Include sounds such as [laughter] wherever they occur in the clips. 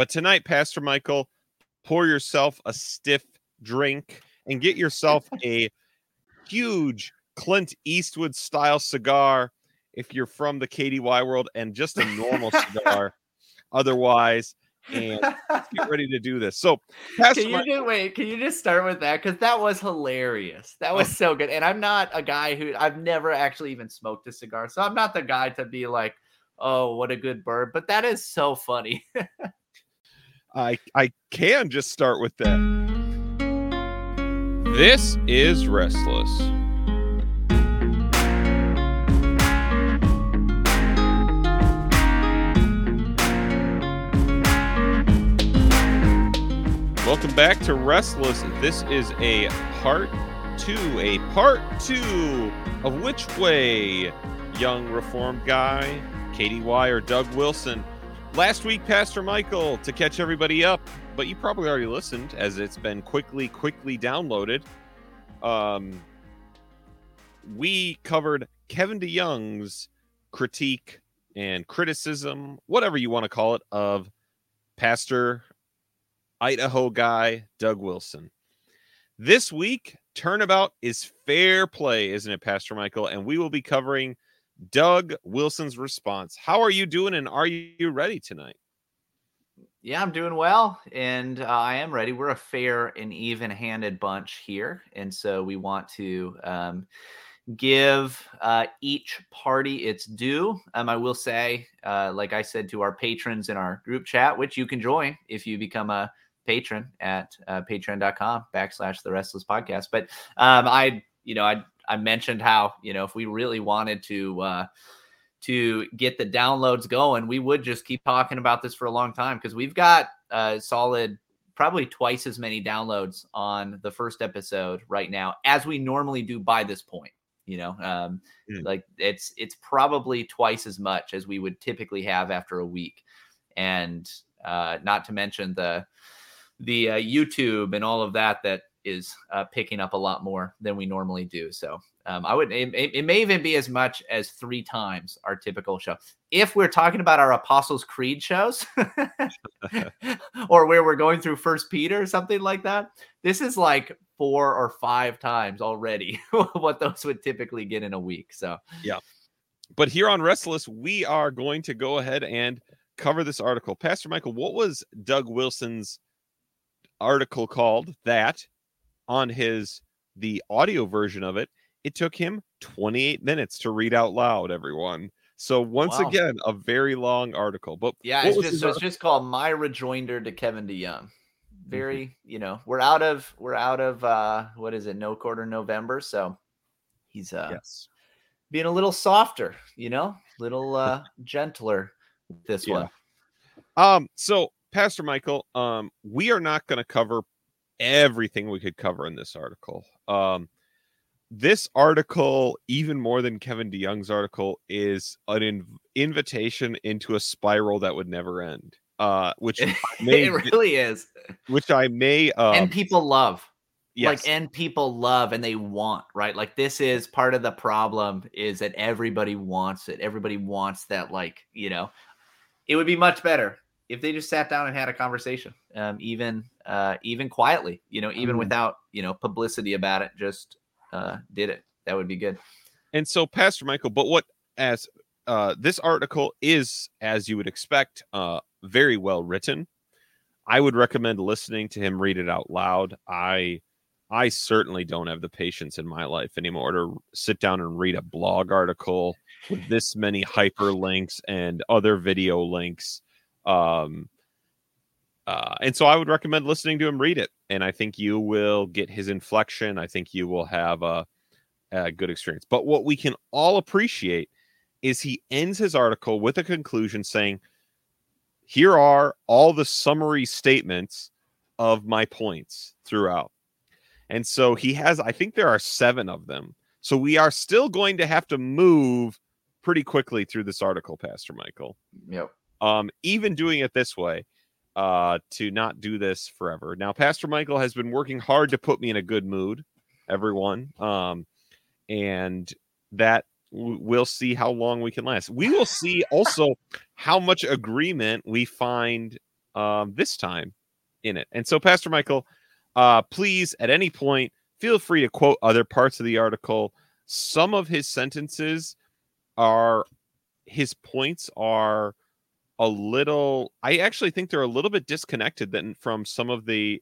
But tonight, Pastor Michael, pour yourself a stiff drink and get yourself [laughs] a huge Clint Eastwood style cigar if you're from the KDY world and just a normal cigar [laughs] otherwise and get ready to do this. So, Pastor can you just wait? Can you just start with that? Because that was hilarious. That was oh. so good. And I'm not a guy who I've never actually even smoked a cigar, so I'm not the guy to be like, "Oh, what a good bird." But that is so funny. [laughs] I I can just start with that. This is Restless. Welcome back to Restless. This is a part two, a part two of Which Way, Young Reformed Guy, KDY, or Doug Wilson. Last week, Pastor Michael, to catch everybody up, but you probably already listened as it's been quickly, quickly downloaded. Um, we covered Kevin DeYoung's critique and criticism, whatever you want to call it, of Pastor Idaho guy, Doug Wilson. This week, turnabout is fair play, isn't it, Pastor Michael? And we will be covering Doug Wilson's response. How are you doing and are you ready tonight? Yeah, I'm doing well and uh, I am ready. We're a fair and even handed bunch here. And so we want to um, give uh, each party its due. Um, I will say, uh, like I said to our patrons in our group chat, which you can join if you become a patron at uh, patreon.com backslash the restless podcast. But um, I, you know, I, I mentioned how, you know, if we really wanted to, uh, to get the downloads going, we would just keep talking about this for a long time because we've got a solid, probably twice as many downloads on the first episode right now as we normally do by this point. You know, um, mm. like it's it's probably twice as much as we would typically have after a week, and uh, not to mention the the uh, YouTube and all of that that is uh, picking up a lot more than we normally do. So um, I would it, it, may even be as much as three times our typical show. If we're talking about our Apostles' Creed shows, [laughs] or where we're going through First Peter or something like that, this is like four or five times already [laughs] what those would typically get in a week. So yeah. But here on Restless, we are going to go ahead and cover this article. Pastor Michael, what was Doug Wilson's article called that on his the audio version of it it took him 28 minutes to read out loud everyone so once wow. again a very long article but yeah it's just, so it's just called my rejoinder to kevin deyoung very mm-hmm. you know we're out of we're out of uh what is it no quarter november so he's uh yes being a little softer you know little uh [laughs] gentler this yeah. one um so Pastor Michael, um, we are not going to cover everything we could cover in this article. Um, this article, even more than Kevin DeYoung's article, is an inv- invitation into a spiral that would never end. Uh, [laughs] which may, it really is. Which I may um, and people love. Yes. Like and people love and they want, right? Like this is part of the problem is that everybody wants it. Everybody wants that, like, you know, it would be much better if they just sat down and had a conversation, um, even uh, even quietly, you know, even mm. without you know publicity about it, just uh, did it. That would be good. And so, Pastor Michael, but what as uh, this article is, as you would expect, uh, very well written. I would recommend listening to him read it out loud. I I certainly don't have the patience in my life anymore to sit down and read a blog article with this many hyperlinks and other video links um, uh, and so I would recommend listening to him read it. And I think you will get his inflection. I think you will have a, a good experience. But what we can all appreciate is he ends his article with a conclusion saying, Here are all the summary statements of my points throughout. And so he has, I think there are seven of them. So we are still going to have to move pretty quickly through this article, Pastor Michael. Yep. Um, even doing it this way, uh, to not do this forever. Now, Pastor Michael has been working hard to put me in a good mood, everyone. Um, and that we'll see how long we can last. We will see also how much agreement we find um, this time in it. And so, Pastor Michael, uh, please at any point feel free to quote other parts of the article. Some of his sentences are his points are a little I actually think they're a little bit disconnected than from some of the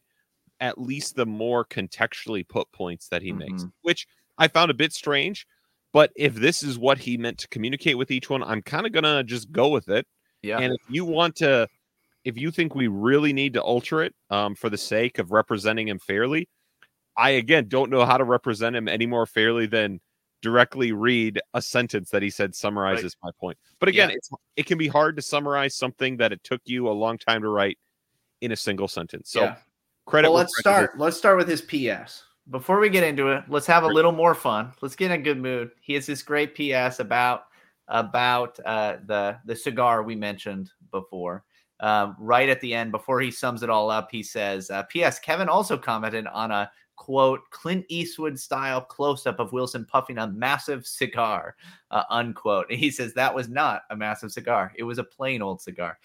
at least the more contextually put points that he mm-hmm. makes, which I found a bit strange. But if this is what he meant to communicate with each one, I'm kind of gonna just go with it. Yeah. And if you want to, if you think we really need to alter it um, for the sake of representing him fairly, I again don't know how to represent him any more fairly than directly read a sentence that he said summarizes right. my point. But again, yeah. it's it can be hard to summarize something that it took you a long time to write in a single sentence. So yeah. credit. Well, let's start. Let's start with his PS before we get into it, let's have a little more fun. Let's get in a good mood. He has this great PS about about uh, the the cigar we mentioned before. Um, right at the end, before he sums it all up, he says, uh, "P.S. Kevin also commented on a quote Clint Eastwood style close up of Wilson puffing a massive cigar." Uh, unquote. And he says that was not a massive cigar; it was a plain old cigar.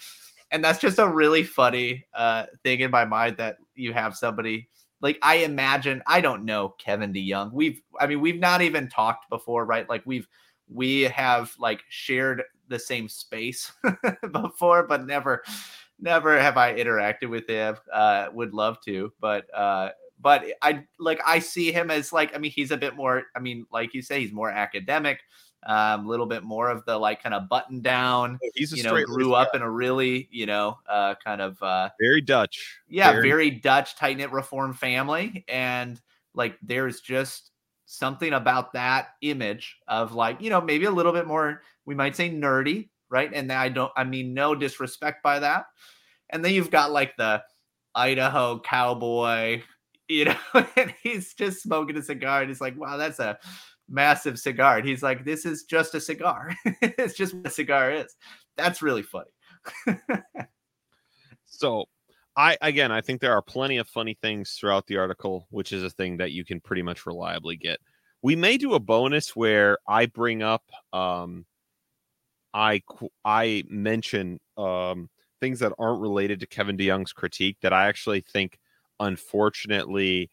And that's just a really funny uh, thing in my mind that you have somebody like I imagine I don't know Kevin DeYoung. We've I mean we've not even talked before, right? Like we've we have like shared the same space [laughs] before, but never never have I interacted with him. Uh would love to, but uh but I like I see him as like I mean he's a bit more I mean like you say he's more academic um, a little bit more of the like kind of button down. He's you know grew up guy. in a really you know uh, kind of uh, very Dutch. Yeah, very, very Dutch tight knit reform family, and like there's just something about that image of like you know maybe a little bit more we might say nerdy, right? And I don't I mean no disrespect by that. And then you've got like the Idaho cowboy, you know, [laughs] and he's just smoking a cigar and he's like, wow, that's a massive cigar. And he's like, this is just a cigar. [laughs] it's just what a cigar is. That's really funny. [laughs] so I again I think there are plenty of funny things throughout the article, which is a thing that you can pretty much reliably get. We may do a bonus where I bring up um I I mention um things that aren't related to Kevin DeYoung's critique that I actually think unfortunately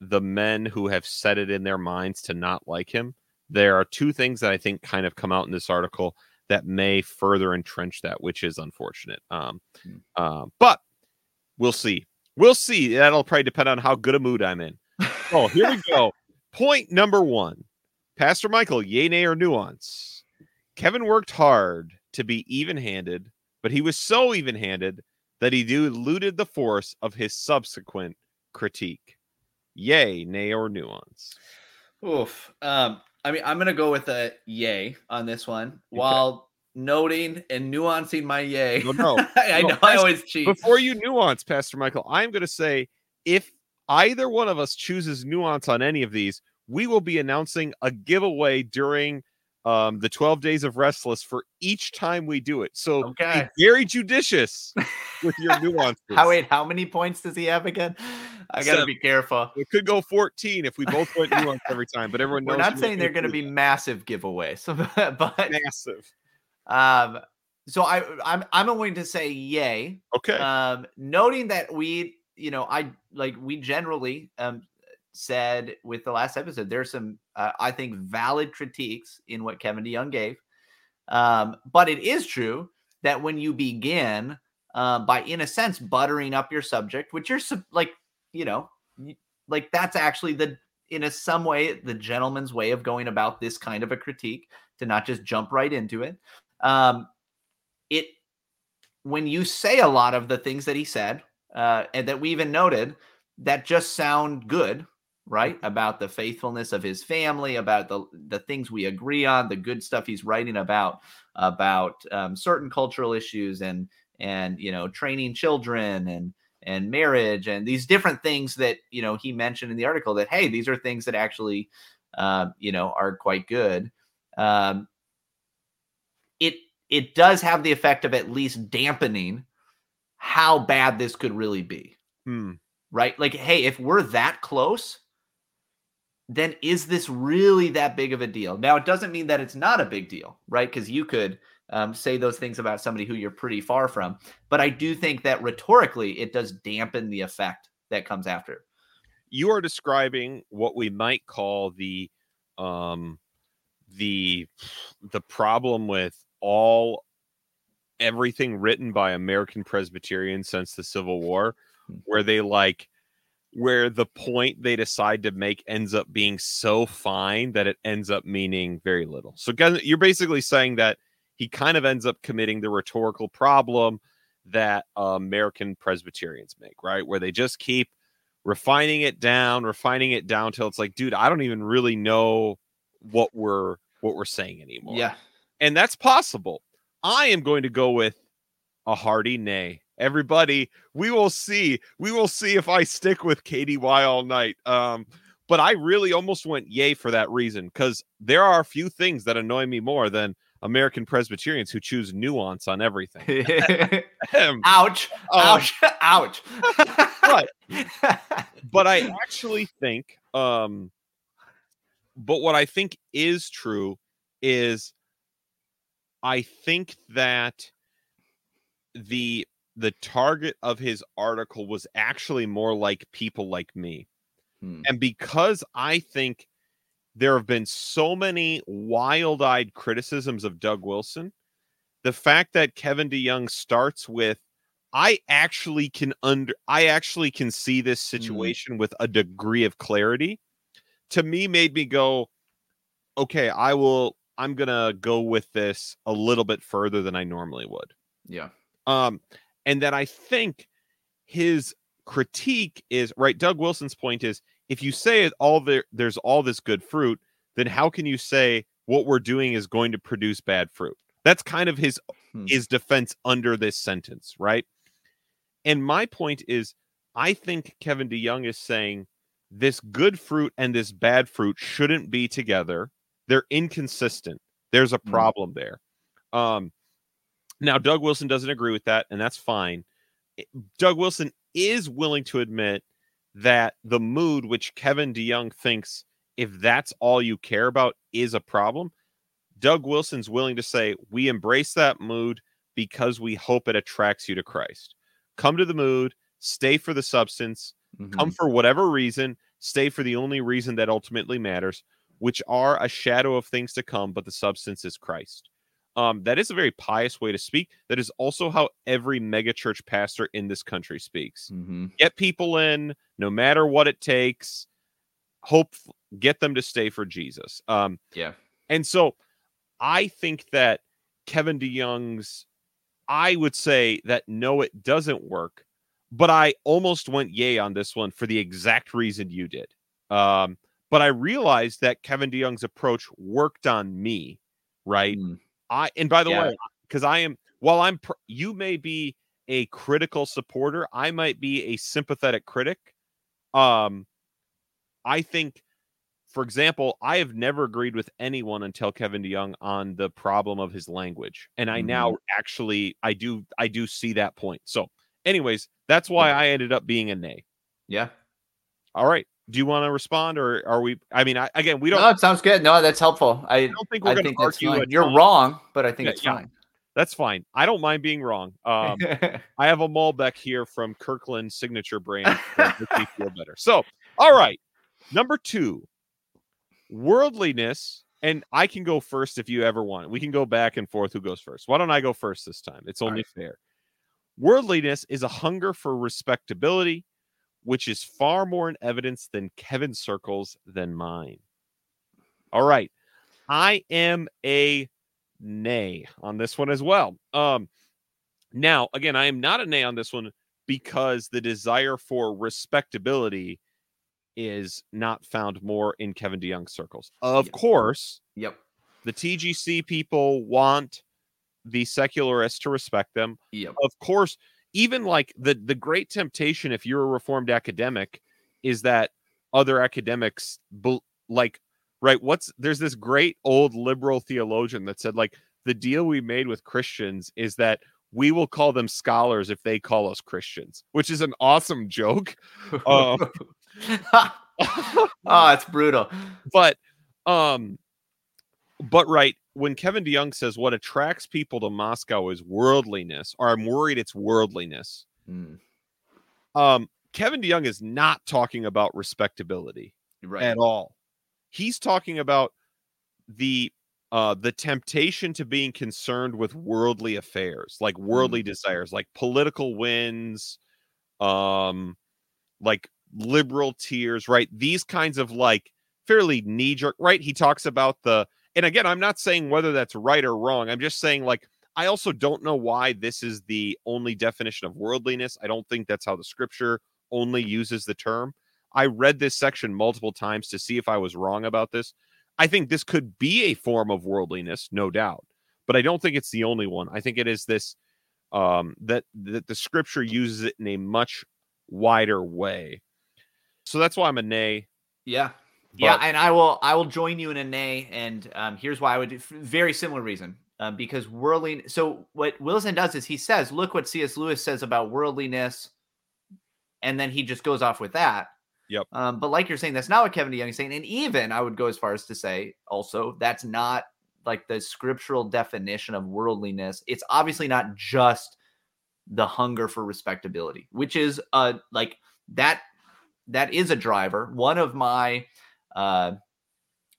the men who have set it in their minds to not like him, there are two things that I think kind of come out in this article that may further entrench that, which is unfortunate. Um, mm. uh, but we'll see. We'll see. That'll probably depend on how good a mood I'm in. Oh, here we [laughs] go. Point number one Pastor Michael, yay, nay, or nuance. Kevin worked hard to be even handed, but he was so even handed that he diluted the force of his subsequent critique. Yay, nay, or nuance? Oof. Um, I mean, I'm gonna go with a yay on this one, okay. while noting and nuancing my yay. No, no, [laughs] I no, know I always cheat. Before you nuance, Pastor Michael, I'm gonna say if either one of us chooses nuance on any of these, we will be announcing a giveaway during um, the 12 days of restless for each time we do it. So okay. be very judicious [laughs] with your nuances. how wait, how many points does he have again? I gotta so, be careful. It could go 14 if we both went nuance every time, but everyone knows. We're not saying they're gonna be massive giveaways, so, [laughs] but massive. Um so I I'm I'm going to say yay. Okay. Um noting that we you know I like we generally um said with the last episode, there's some, uh, I think, valid critiques in what Kevin DeYoung gave. Um, but it is true that when you begin uh, by, in a sense, buttering up your subject, which you're like, you know, like that's actually the, in a some way, the gentleman's way of going about this kind of a critique to not just jump right into it. Um, it, when you say a lot of the things that he said, uh, and that we even noted that just sound good right about the faithfulness of his family about the the things we agree on the good stuff he's writing about about um, certain cultural issues and and you know training children and and marriage and these different things that you know he mentioned in the article that hey these are things that actually uh, you know are quite good um, it it does have the effect of at least dampening how bad this could really be hmm. right like hey if we're that close then is this really that big of a deal? Now, it doesn't mean that it's not a big deal, right? Because you could um, say those things about somebody who you're pretty far from. But I do think that rhetorically, it does dampen the effect that comes after. You are describing what we might call the um, the the problem with all everything written by American Presbyterians since the Civil War, Hmm. where they like where the point they decide to make ends up being so fine that it ends up meaning very little. So you're basically saying that he kind of ends up committing the rhetorical problem that uh, American Presbyterians make, right? Where they just keep refining it down, refining it down till it's like, dude, I don't even really know what we're what we're saying anymore. Yeah. And that's possible. I am going to go with a hearty nay. Everybody, we will see. We will see if I stick with KDY all night. Um, but I really almost went yay for that reason because there are a few things that annoy me more than American Presbyterians who choose nuance on everything. [laughs] Ouch. Um, ouch. [laughs] ouch. [laughs] Right. but I actually think, um, but what I think is true is I think that the the target of his article was actually more like people like me. Hmm. And because I think there have been so many wild-eyed criticisms of Doug Wilson, the fact that Kevin DeYoung starts with I actually can under I actually can see this situation with a degree of clarity to me made me go okay, I will I'm going to go with this a little bit further than I normally would. yeah. Um, and that I think his critique is right. Doug Wilson's point is if you say it all there, there's all this good fruit, then how can you say what we're doing is going to produce bad fruit? That's kind of his Hmm. his defense under this sentence, right? And my point is, I think Kevin DeYoung is saying this good fruit and this bad fruit shouldn't be together. They're inconsistent. There's a Hmm. problem there. Um, now, Doug Wilson doesn't agree with that, and that's fine. Doug Wilson is willing to admit that the mood, which Kevin DeYoung thinks, if that's all you care about, is a problem. Doug Wilson's willing to say, we embrace that mood because we hope it attracts you to Christ. Come to the mood, stay for the substance, Mhm. come for whatever reason, stay for the only reason that ultimately matters, which are a shadow of things to come, but the substance is Christ. Um, that is a very pious way to speak. That is also how every megachurch pastor in this country speaks. Mhm. Get people in, no matter what it takes. Hope, get them to stay for Jesus. Um, Yeah. and so I think that Kevin DeYoung's, I would say that no, it doesn't work, but I almost went yay on this one for the exact reason you did. Um, but I realized that Kevin DeYoung's approach worked on me, right? Mm. I and by the Yeah. way, because I am while I'm pr- you may be a critical supporter, I might be a sympathetic critic. Um, I think, for example, I have never agreed with anyone until Kevin DeYoung on the problem of his language, and I now actually I do I do see that point. So, anyways, that's why I ended up being a nay. Yeah. All right. Do you want to respond, or are we? I mean, I, again, we don't. No, it sounds good. No, that's helpful. I I don't think we're going to argue. You're wrong, but I think Yeah, it's yeah. fine. That's fine. I don't mind being wrong. Um, [laughs] I have a Malbec here from Kirkland Signature Brand. [laughs] me feel better. So, all right. Number two, worldliness. And I can go first if you ever want. We can go back and forth who goes first. Why don't I go first this time? It's only fair. Worldliness is a hunger for respectability, which is far more in evidence than Kevin's circles than mine. All right. I am a nay on this one as well. Um now again, I am not a nay on this one because the desire for respectability is not found more in Kevin DeYoung circles. Of Yeah. course, Yep. the TGC people want the secularists to respect them. Yep. Of course, even like the the great temptation if you're a reformed academic is that other academics bel- like right what's there's this great old liberal theologian that said like the deal we made with Christians is that we will call them scholars if they call us Christians, which is an awesome joke. Uh, [laughs] [laughs] oh, it's brutal. but um but right when Kevin DeYoung says what attracts people to Moscow is worldliness, or I'm worried it's worldliness. Mm, Um, Kevin DeYoung is not talking about respectability right. at all. He's talking about the uh the temptation to being concerned with worldly affairs, like worldly desires, like political wins, um like liberal tears, right? These kinds of like fairly knee jerk, right? He talks about the and again, I'm not saying whether that's right or wrong. I'm just saying like I also don't know why this is the only definition of worldliness. I don't think that's how the scripture only uses the term. I read this section multiple times to see if I was wrong about this. I think this could be a form of worldliness, no doubt, but I don't think it's the only one. I think it is this um that that the scripture uses it in a much wider way. So that's why I'm a nay. Yeah. Yeah, and I will I will join you in a nay, and um, here's why I would do very similar reason. Um, because worldly so what Wilson does is he says, look what C.S. Lewis says about worldliness, and then he just goes off with that. Yep. Um, but like you're saying, that's not what Kevin DeYoung is saying. And even I would go as far as to say also that's not like the scriptural definition of worldliness. It's obviously not just the hunger for respectability, which is uh like that that is a driver. One of my uh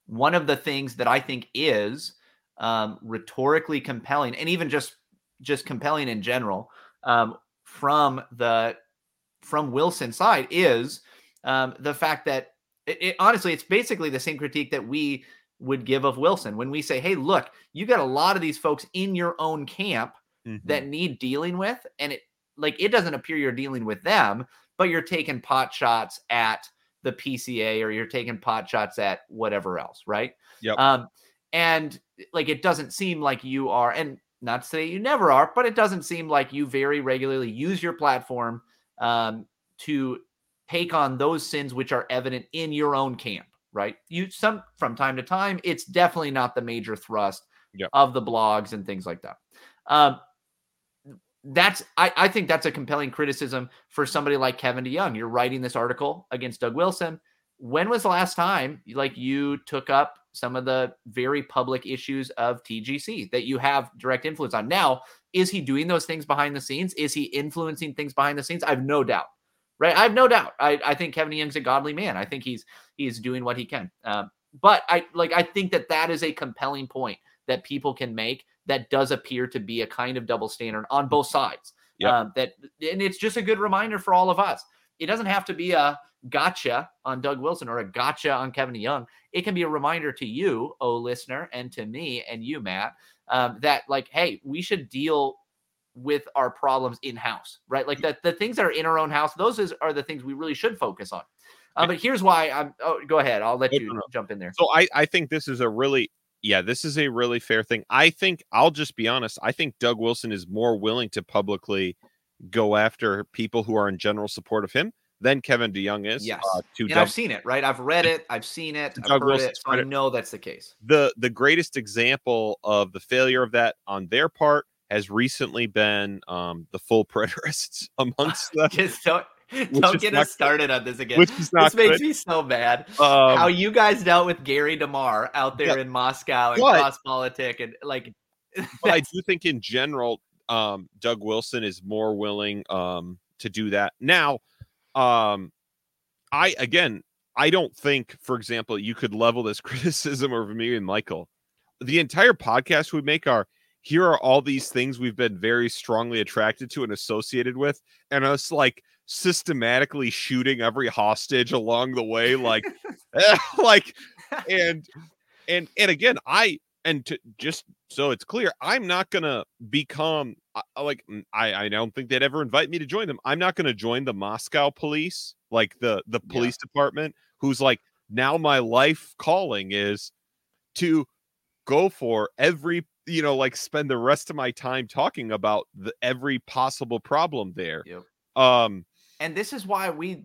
one of the things that I think is um rhetorically compelling and even just just compelling in general um from the from Wilson's side is um the fact that it, it honestly it's basically the same critique that we would give of Wilson when we say, "Hey, look, you got a lot of these folks in your own camp Mhm. that need dealing with and it like it doesn't appear you're dealing with them but you're taking pot shots at the PCA or you're taking pot shots at whatever else right Yep. um and like it doesn't seem like you are and not to say you never are but it doesn't seem like you very regularly use your platform um to take on those sins which are evident in your own camp right you some from time to time it's definitely not the major thrust Yep. of the blogs and things like that um that's I, I think that's a compelling criticism for somebody like Kevin DeYoung. You're writing this article against Doug Wilson. When was the last time like you took up some of the very public issues of TGC that you have direct influence on? Now, is he doing those things behind the scenes? Is he influencing things behind the scenes? I have no doubt. Right? I have no doubt. I, I think Kevin DeYoung's a godly man. I think he's he's doing what he can. Um, but I like I think that that is a compelling point that people can make that does appear to be a kind of double standard on both sides. Yep. Um, that and it's just a good reminder for all of us. It doesn't have to be a gotcha on Doug Wilson or a gotcha on Kevin Young. It can be a reminder to you, oh listener, and to me and you, Matt, um, that like, hey, we should deal with our problems in house, right? Like that the things that are in our own house, those is, are the things we really should focus on. Uh, but here's why I'm. Oh, go ahead. I'll let No, you no, no. jump in there. So I I think this is a really yeah, this is a really fair thing. I think I'll just be honest. I think Doug Wilson is more willing to publicly go after people who are in general support of him than Kevin DeYoung is. Yes. uh, to And Doug I've seen it, right? I've read it. I've seen it. I've heard it. So I know that's the case. the the greatest example of the failure of that on their part has recently been um the full [laughs] preterists [laughs] amongst them, Just don't [laughs] Which don't is get us started on this again. which is not This makes good. me so mad. Um, How you guys dealt with Gary DeMar out there Yeah. in Moscow and CrossPolitic and like [laughs] but I do think in general, um, Doug Wilson is more willing um, to do that. Now, um, I again, I don't think, for example, you could level this [laughs] criticism over me and Michael. The entire podcast would make our here are all these things we've been very strongly attracted to and associated with, and us like systematically shooting every hostage along the way, like, [laughs] [laughs] like, [laughs] and and and again, I and to just so it's clear, I'm not gonna become like mm, I I don't think they'd ever invite me to join them. I'm not gonna join the Moscow police, like the the Yeah. police department, who's like now my life calling is to go for every you know like spend the rest of my time talking about the every possible problem there. Yep. Um and this is why we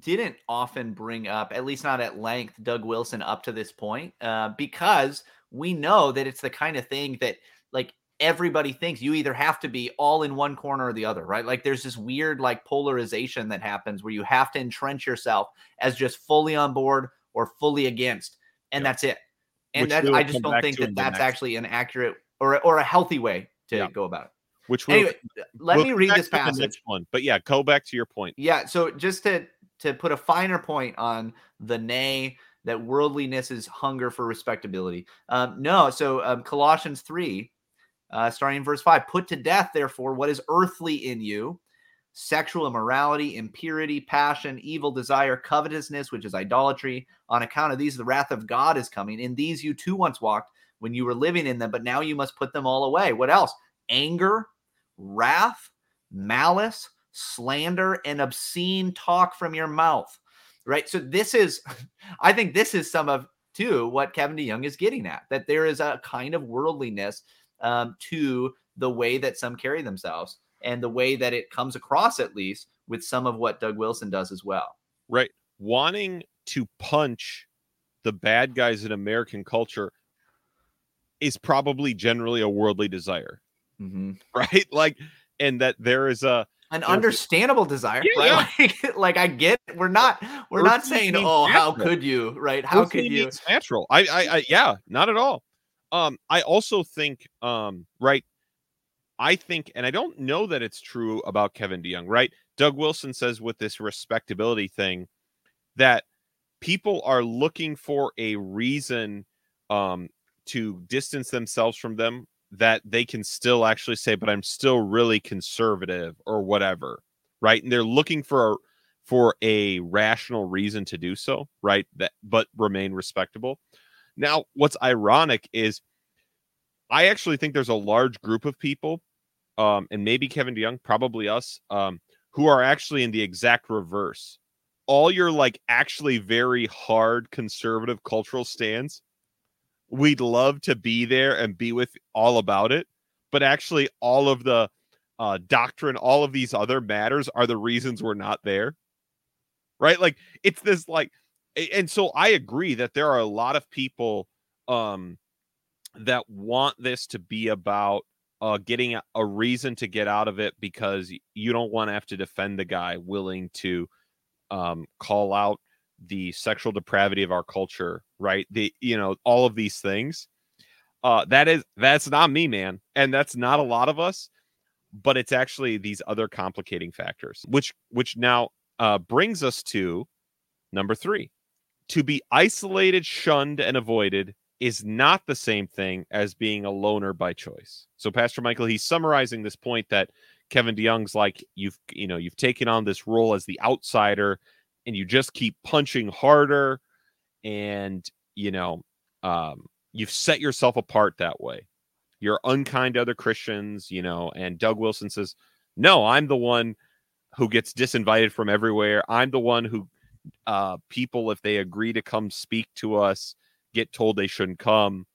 didn't often bring up, at least not at length, Doug Wilson up to this point, uh, because we know that it's the kind of thing that like everybody thinks you either have to be all in one corner or the other, right? Like there's this weird like polarization that happens where you have to entrench yourself as just fully on board or fully against, and Yeah. that's it. and that, I just don't think that that's actually an accurate or or a healthy way to yeah. go about it. Which anyway, let we'll me read this passage. One, but yeah, go back to your point. Yeah, so just to to put a finer point on the nay that worldliness is hunger for respectability. Um, no, so um, Colossians three, uh, starting in verse five, put to death therefore what is earthly in you, sexual immorality, impurity, passion, evil desire, covetousness, which is idolatry. On account of these, the wrath of God is coming. In these you too once walked when you were living in them, but now you must put them all away. What else? Anger, wrath, malice, slander, and obscene talk from your mouth. Right. So this is, [laughs] I think this is some of too what Kevin DeYoung is getting at that there is a kind of worldliness um, to the way that some carry themselves and the way that it comes across, at least with some of what Doug Wilson does as well. Right. Wanting to punch the bad guys in American culture is probably generally a worldly desire. Mm-hmm. [laughs] Right. Like, and that there is a, an understandable desire, yeah, right? Yeah. [laughs] Like, like, I get we're not we're not saying, oh, natural. how could you, right? How could you? It's natural. I, I, I, yeah, not at all. Um, I also think, um, right, I think, and I don't know that it's true about Kevin DeYoung, right? Doug Wilson says with this respectability thing that people are looking for a reason um, to distance themselves from them that they can still actually say, but I'm still really conservative or whatever, right? And they're looking for a, for a rational reason to do so, right? That but remain respectable. Now, what's ironic is I actually think there's a large group of people, um, and maybe Kevin DeYoung, probably us, um, who are actually in the exact reverse. All your like actually very hard conservative cultural stands, we'd love to be there and be with all about it, but actually all of the uh, doctrine, all of these other matters are the reasons we're not there. Right? Like it's this like, and so I agree that there are a lot of people um that want this to be about uh, getting a, reason to get out of it because you don't want to have to defend the guy willing to um, call out the sexual depravity of our culture, right? The you know all of these things. Uh, that is that's not me, man, and that's not a lot of us. But it's actually these other complicating factors, which which now uh, brings us to number three: to be isolated, shunned, and avoided is not the same thing as being a loner by choice. So Pastor Michael, he's summarizing this point that Kevin DeYoung's like you've you know you've taken on this role as the outsider and you just keep punching harder and you know um, you've set yourself apart that way. You're unkind to other Christians, you know, and Doug Wilson says, "No, I'm the one who gets disinvited from everywhere. I'm the one who uh people if they agree to come speak to us get told they shouldn't come.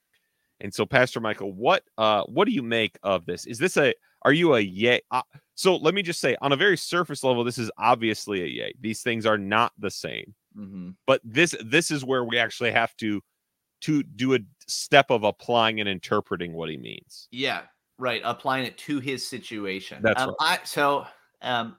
And so, Pastor Michael, what uh, what do you make of this? Is this a are you a yay? Uh, so let me just say, on a very surface level, this is obviously a yay. These things are not the same, mm-hmm. but this this is where we actually have to to do a step of applying and interpreting what he means. Yeah, right. Applying it to his situation. That's um, right. I, so um,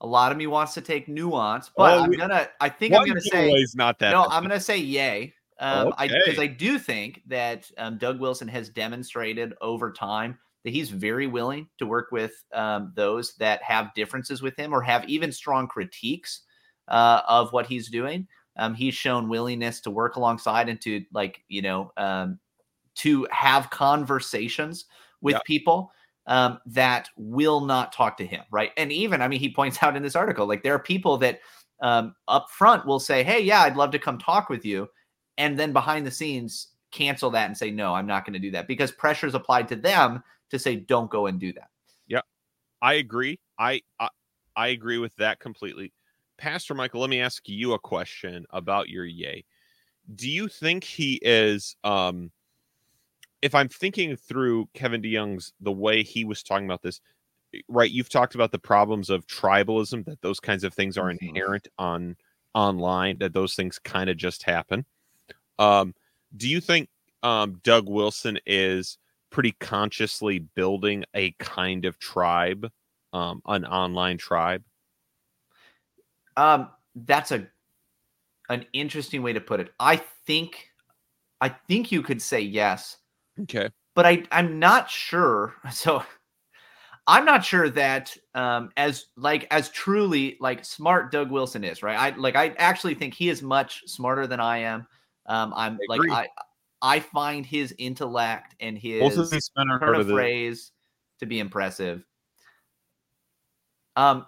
a lot of me wants to take nuance, but oh, I'm gonna. I think I'm gonna say not that. No, I'm gonna say yay. Um, okay. I because I do think that um, Doug Wilson has demonstrated over time that he's very willing to work with um, those that have differences with him or have even strong critiques uh, of what he's doing. Um, he's shown willingness to work alongside and to like you know um, to have conversations with yep. people um, that will not talk to him, right? And even, I mean, he points out in this article, like there are people that um, up front will say, "Hey, yeah, I'd love to come talk with you," and then behind the scenes cancel that and say, "No, I'm not going to do that," because pressure is applied to them to say, "Don't go and do that." Yeah, I agree. I, I I agree with that completely. Pastor Michael, let me ask you a question about your yay. Do you think he is um if I'm thinking through Kevin DeYoung's the way he was talking about this, right? You've talked about the problems of tribalism, that those kinds of things are mm-hmm. inherent on online, that those things kind of just happen. Um, do you think um, Doug Wilson is pretty consciously building a kind of tribe, um, an online tribe? Um, that's a an interesting way to put it. I think I think you could say yes. Okay. But I I'm not sure. [laughs] So I'm not sure that um as like as truly like smart Doug Wilson is, right? I like I actually think he is much smarter than I am. Um I'm I like. I I find his intellect and his Both of these men are turn of phrase to be impressive. Um,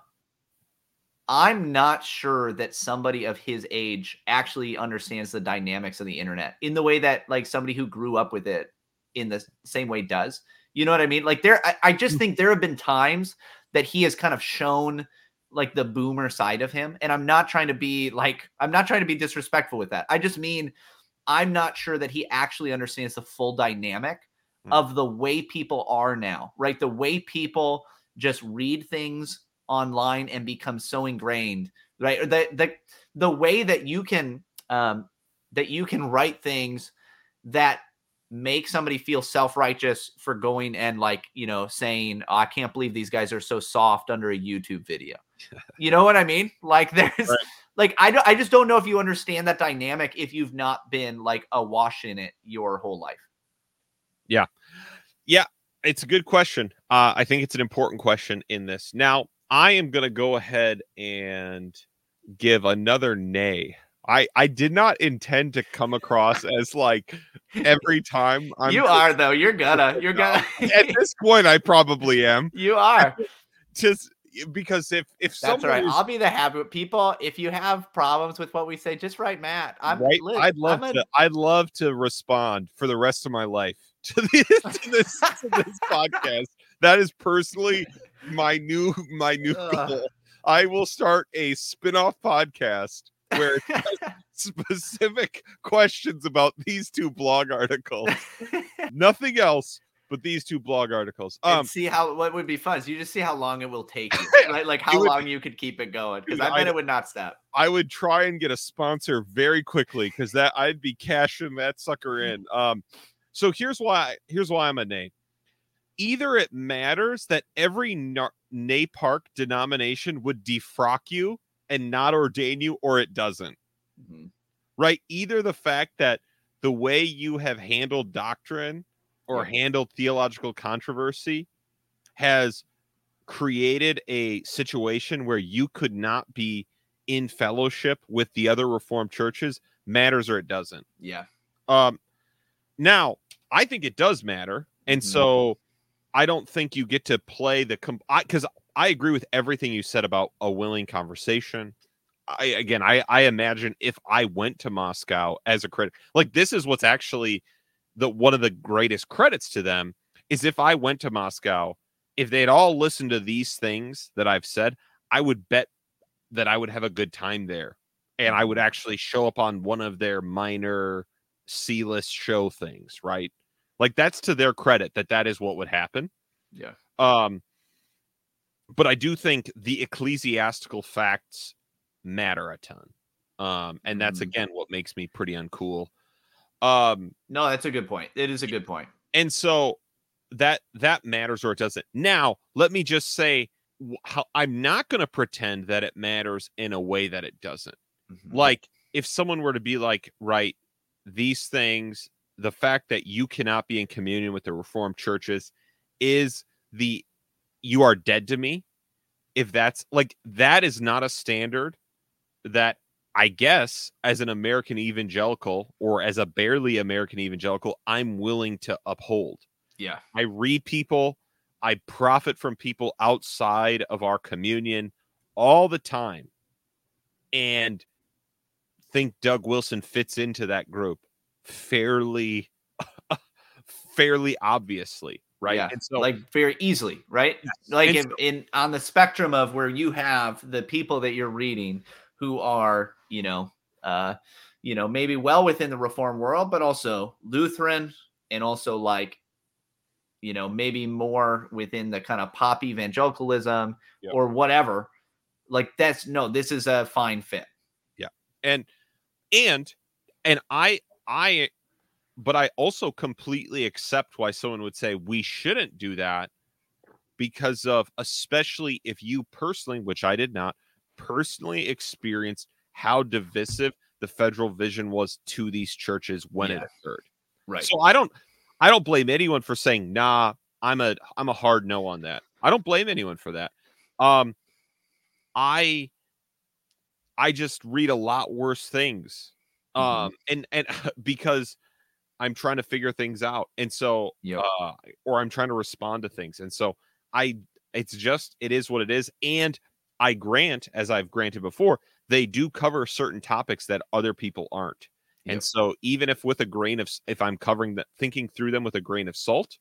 I'm not sure that somebody of his age actually understands the dynamics of the internet in the way that like somebody who grew up with it in the same way does. You know what I mean? Like there, I, I just think there have been times that he has kind of shown like the boomer side of him, and I'm not trying to be like I'm not trying to be disrespectful with that. I just mean I'm not sure that he actually understands the full dynamic Hmm. of the way people are now, right? The way people just read things online and become so ingrained, right? Or the the the way that you can um that you can write things that make somebody feel self-righteous for going and like, you know, saying, oh, I can't believe these guys are so soft under a YouTube video. [laughs] you know what I mean? Like there's Right. like I don't I just don't know if you understand that dynamic if you've not been like awash in it your whole life. Yeah yeah it's a good question. Uh, I think it's an important question in this. Now, I am going to go ahead and give another nay. I I did not intend to come across as like every time [laughs] I'm you are though. You're gonna. You're gonna. [laughs] at this point I probably [laughs] am you are. just because if if That's right. is- I'll be the happy people. If you have problems with what we say, just write Matt. I'm right, li- I'd love a- to I'd love to respond for the rest of my life to this to this, to this podcast. That is personally my new my new Ugh. goal. I will start a spin-off podcast where [laughs] specific questions about these two blog articles. [laughs] Nothing else but these two blog articles. and Um see how what would be fun is you just see how long it will take you, [laughs] right? Like how would- long you could keep it going. Because I bet I- it would not stop. I would try and get a sponsor very quickly because that I'd be cashing that sucker in. Um, so here's why here's why I'm a nay. Either it matters that every NAPARC denomination would defrock you and not ordain you, or it doesn't. Mhm. Right? Either the fact that the way you have handled doctrine or Yeah. handled theological controversy has created a situation where you could not be in fellowship with the other reformed churches matters or it doesn't Yeah. um now i think it does matter and Mhm. so i don't think you get to play the because I, agree with everything you said about a willing conversation. I again i i imagine if i went to moscow as a critic like this is what's actually the one of the greatest credits to them is if i went to moscow if they'd all listened to these things that i've said i would bet that i would have a good time there and i would actually show up on one of their minor c-list show things right like that's to their credit that that is what would happen Yeah. um but i do think the ecclesiastical facts matter a ton um and that's Mhm. again what makes me pretty uncool um No, that's a good point. It is a good point. and so that that matters or it doesn't now let me just say how i'm not going to pretend that it matters in a way that it doesn't Mhm. like if someone were to be like right these things the fact that you cannot be in communion with the reformed churches is the you are dead to me. If that's like that is not a standard that i guess as an american evangelical or as a barely american evangelical i'm willing to uphold. Yeah. I read people, I profit from people outside of our communion all the time and think Doug Wilson fits into that group fairly [laughs] fairly obviously, right? Yeah. And so like very easily, right? Like And in, so- in on the spectrum of where you have the people that you're reading who are, you know, uh, you know, maybe well within the reform world, but also Lutheran and also like, you know, maybe more within the kind of pop evangelicalism Yep. or whatever. Like that's no, this is a fine fit. Yeah. And and and i i but i also completely accept why someone would say we shouldn't do that because of especially if you personally which i did not personally experienced how divisive the federal vision was to these churches when it occurred. Right. So I don't I don't blame anyone for saying nah. I'm a I'm a hard no on that. I don't blame anyone for that. Um, I I just read a lot worse things. Mhm. Um, and and [laughs] because I'm trying to figure things out, and so Yep. uh, or I'm trying to respond to things, and so I it's just it is what it is, and I grant, as I've granted before, they do cover certain topics that other people aren't. And Yep. so even if with a grain of if I'm covering that thinking through them with a grain of salt,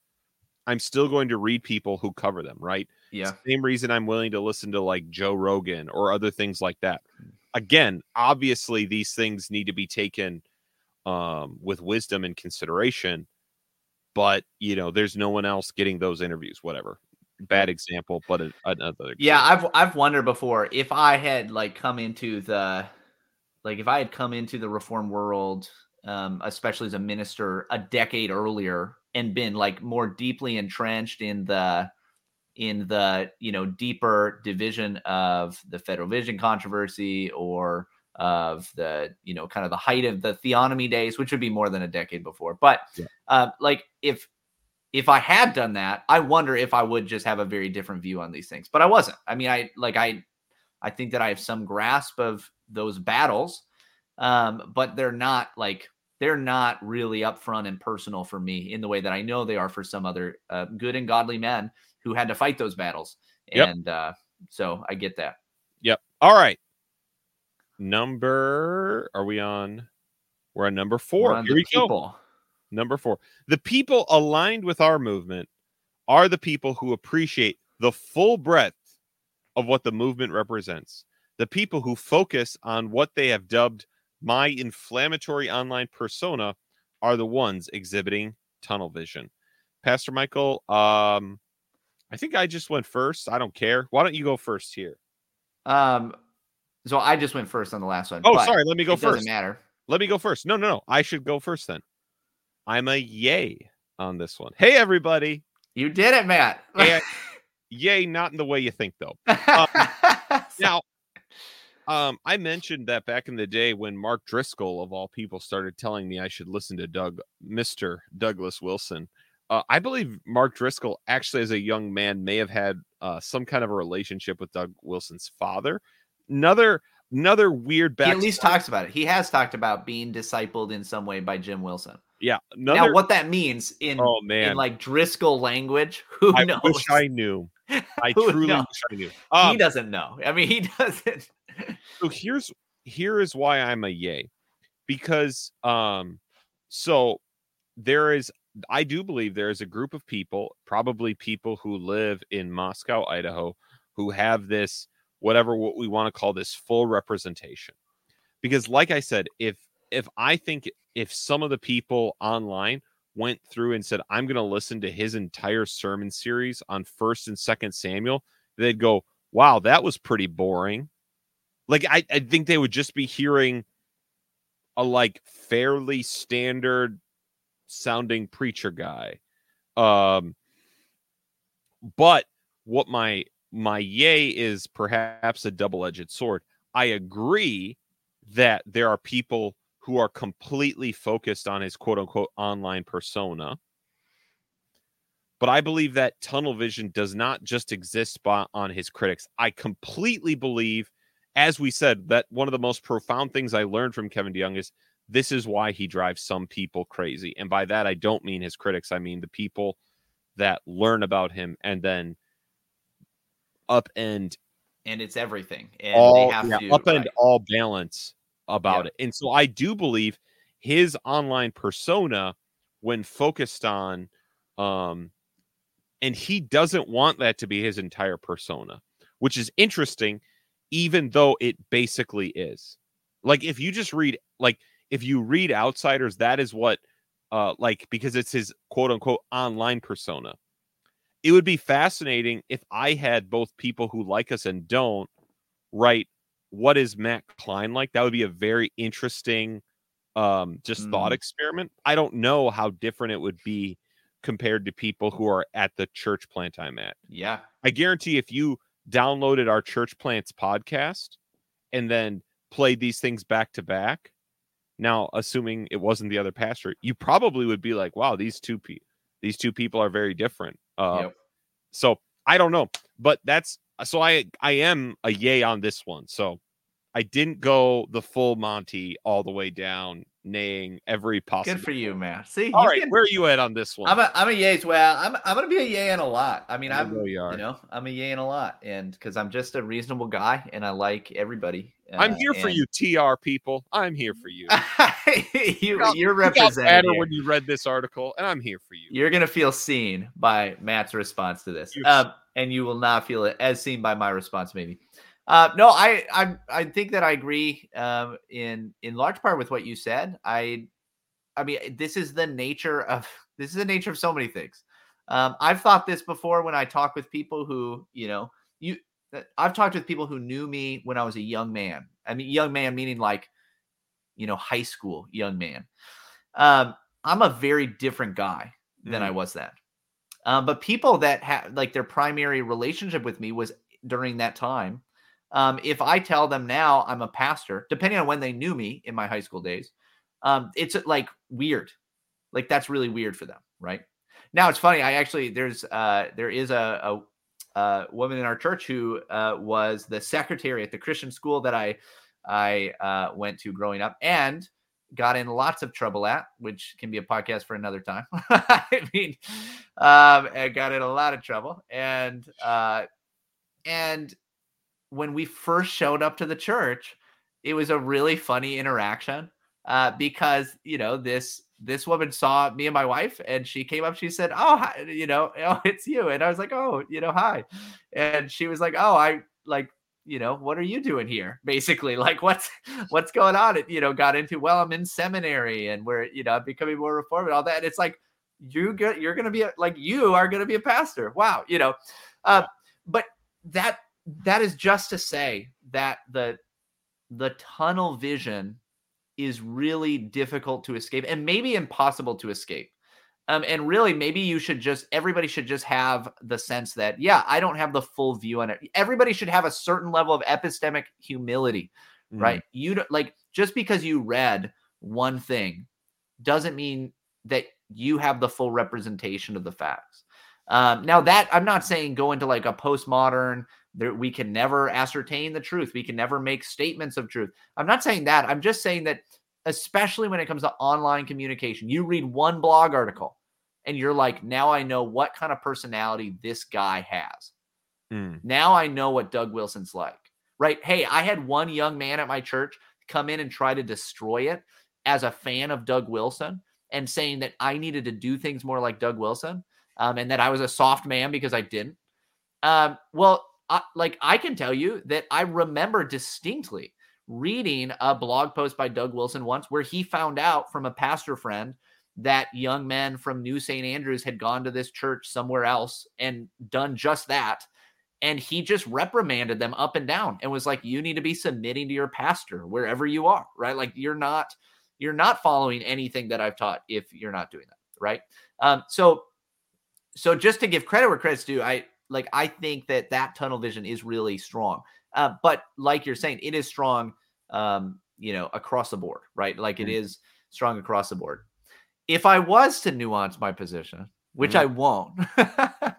I'm still going to read people who cover them, right? yeah. Same reason I'm willing to listen to like Joe Rogan or other things like that. Again, obviously these things need to be taken um with wisdom and consideration, but you know, there's no one else getting those interviews, whatever. Bad example, but a, another Yeah, example. I've I've wondered before if I had like come into the like if I had come into the reform world, um, especially as a minister a decade earlier and been like more deeply entrenched in the in the you know deeper division of the federal vision controversy or of the you know kind of the height of the theonomy days which would be more than a decade before but Yeah. uh like if if I had done that, I wonder if I would just have a very different view on these things. But I wasn't. I mean, I like I I think that I have some grasp of those battles, um, but they're not like they're not really upfront and personal for me in the way that I know they are for some other uh, good and godly men who had to fight those battles. Yep. And uh, so I get that. Yep. All right. Number are we on? We're on number 4 on Here we go. Number four. The people aligned with our movement are the people who appreciate the full breadth of what the movement represents. The people who focus on what they have dubbed my inflammatory online persona are the ones exhibiting tunnel vision. Pastor Michael, um, I think I just went first. I don't care. Why don't you go first here? Um, so I just went first on the last one. Oh, sorry. Let me go it doesn't first. matter. Let me go first. No, no, no. I should go first then. I'm a yay on this one. Hey, everybody. You did it, Matt. Yeah. [laughs] Yay, not in the way you think, though. [laughs] Now, um, I mentioned that back in the day when Mark Driscoll, of all people, started telling me I should listen to Doug, Mr. Douglas Wilson. Uh, I believe Mark Driscoll, actually, as a young man, may have had uh, some kind of a relationship with Doug Wilson's father. Another, another weird he at least talks about it. He has talked about being discipled in some way by Jim Wilson. yeah, another. now, what that means in oh man, in like Driscoll language, who I knows? wish I knew. [laughs] I truly knows? wish I knew. he Um, doesn't know. I mean, he [laughs] doesn't. so here's here is why I'm a yay because um so there is I do believe there is a group of people probably people who live in Moscow Idaho who have this whatever what we want to call this full representation. Because like I said if if I think if some of the people online went through and said I'm going to listen to his entire sermon series on 1st and 2nd Samuel they'd go wow that was pretty boring. Like I, I think they would just be hearing a like fairly standard sounding preacher guy. Um but what my my yay is perhaps a double-edged sword. I agree that there are people who are completely focused on his quote unquote online persona. But I believe that tunnel vision does not just exist spot on his critics. I completely believe, as we said, that one of the most profound things I learned from Kevin DeYoung is this is why he drives some people crazy. And by that, I don't mean his critics. I mean the people that learn about him and then upend and it's everything. And all they have yeah, to upend right. all balance about Yeah. it. And so I do believe his online persona, when focused on, um, and he doesn't want that to be his entire persona, which is interesting, even though it basically is. Like if you just read, like if you read Outsiders, that is what, uh, like because it's his quote unquote online persona. It would be fascinating if I had both people who like us and don't write what is Matt Klein like. That would be a very interesting, um, just thought Mm. experiment. I don't know how different it would be compared to people who are at the church plant I'm at. Yeah. I guarantee if you downloaded our church plants podcast and then played these things back to back, Now, assuming it wasn't the other pastor, you probably would be like, "Wow, these two people, these two people are very different." Uh, Yep. So I don't know, but that's so I I am a yay on this one. So I didn't go the full Monty all the way down, naying every possible. Good for you, man. See, All you right, can- where are you at on this one? I'm a I'm a yay as well. I'm I'm gonna be a yay in a lot. I mean, I I'm know you are. you know I'm a yay in a lot, and because I'm just a reasonable guy and I like everybody. I'm uh, here for you, TR people. I'm here for you. [laughs] you got- you're You got represented. when you read this article, and I'm here for you. You're gonna feel seen by Matt's response to this, You- um, and you will not feel it as seen by my response. Maybe. Uh, no, I, I I think that I agree um, in in large part with what you said. I I mean, this is the nature of [laughs] this is the nature of so many things. Um, I've thought this before when I talk with people who you know you. uh, I've talked with people who knew me when I was a young man. I mean, young man meaning like, you know, high school young man. Um, I'm a very different guy than I was then. Um, but people that had like their primary relationship with me was during that time. Um, if I tell them now I'm a pastor, depending on when they knew me in my high school days, um, it's like weird. Like that's really weird for them, right? Now it's funny. I actually there's uh there is a a, a woman in our church who uh, was the secretary at the Christian school that I I uh, went to growing up and got in lots of trouble at, which can be a podcast for another time. [laughs] I mean, um, I got in a lot of trouble, and uh, and when we first showed up to the church, it was a really funny interaction uh, because you know this this woman saw me and my wife, and she came up. She said, "Oh, hi, you know, oh, [laughs] it's you," and I was like, "Oh, you know, hi," and she was like, "Oh, I like." you know what are you doing here [laughs] basically like what's what's going on it you know got into well i'm in seminary and we're you know becoming more reformed and all that and it's like you get you're gonna be a, like you are gonna be a pastor wow you know uh but that that is just to say that the the tunnel vision is really difficult to escape and maybe impossible to escape um, and really, maybe you should just everybody should just have the sense that yeah, I don't have the full view on it. Everybody should have a certain level of epistemic humility, Mm. right? You don't like just because you read one thing doesn't mean that you have the full representation of the facts. Um, now that I'm not saying go into like a postmodern there we can never ascertain the truth. We can never make statements of truth. I'm not saying that. I'm just saying that especially when it comes to online communication, you read one blog article and you're like, now I know what kind of personality this guy has. Mm. Now I know what Doug Wilson's like, right? Hey, I had one young man at my church come in and try to destroy it as a fan of Doug Wilson and saying that I needed to do things more like Doug Wilson um, and that I was a soft man because I didn't. Um, well, I, like I can tell you that I remember distinctly reading a blog post by Doug Wilson once where he found out from a pastor friend that young men from New St. Andrews had gone to this church somewhere else and done just that. And he just reprimanded them up and down and was like, you need to be submitting to your pastor wherever you are, right? Like you're not, you're not following anything that I've taught if you're not doing that, right? Um, so, so just to give credit where credit's due, I like, I think that that tunnel vision is really strong. Uh, but like you're saying, it is strong, um, you know, across the board, right? Like it Mhm. is strong across the board. If I was to nuance my position, which Mhm. I won't, [laughs]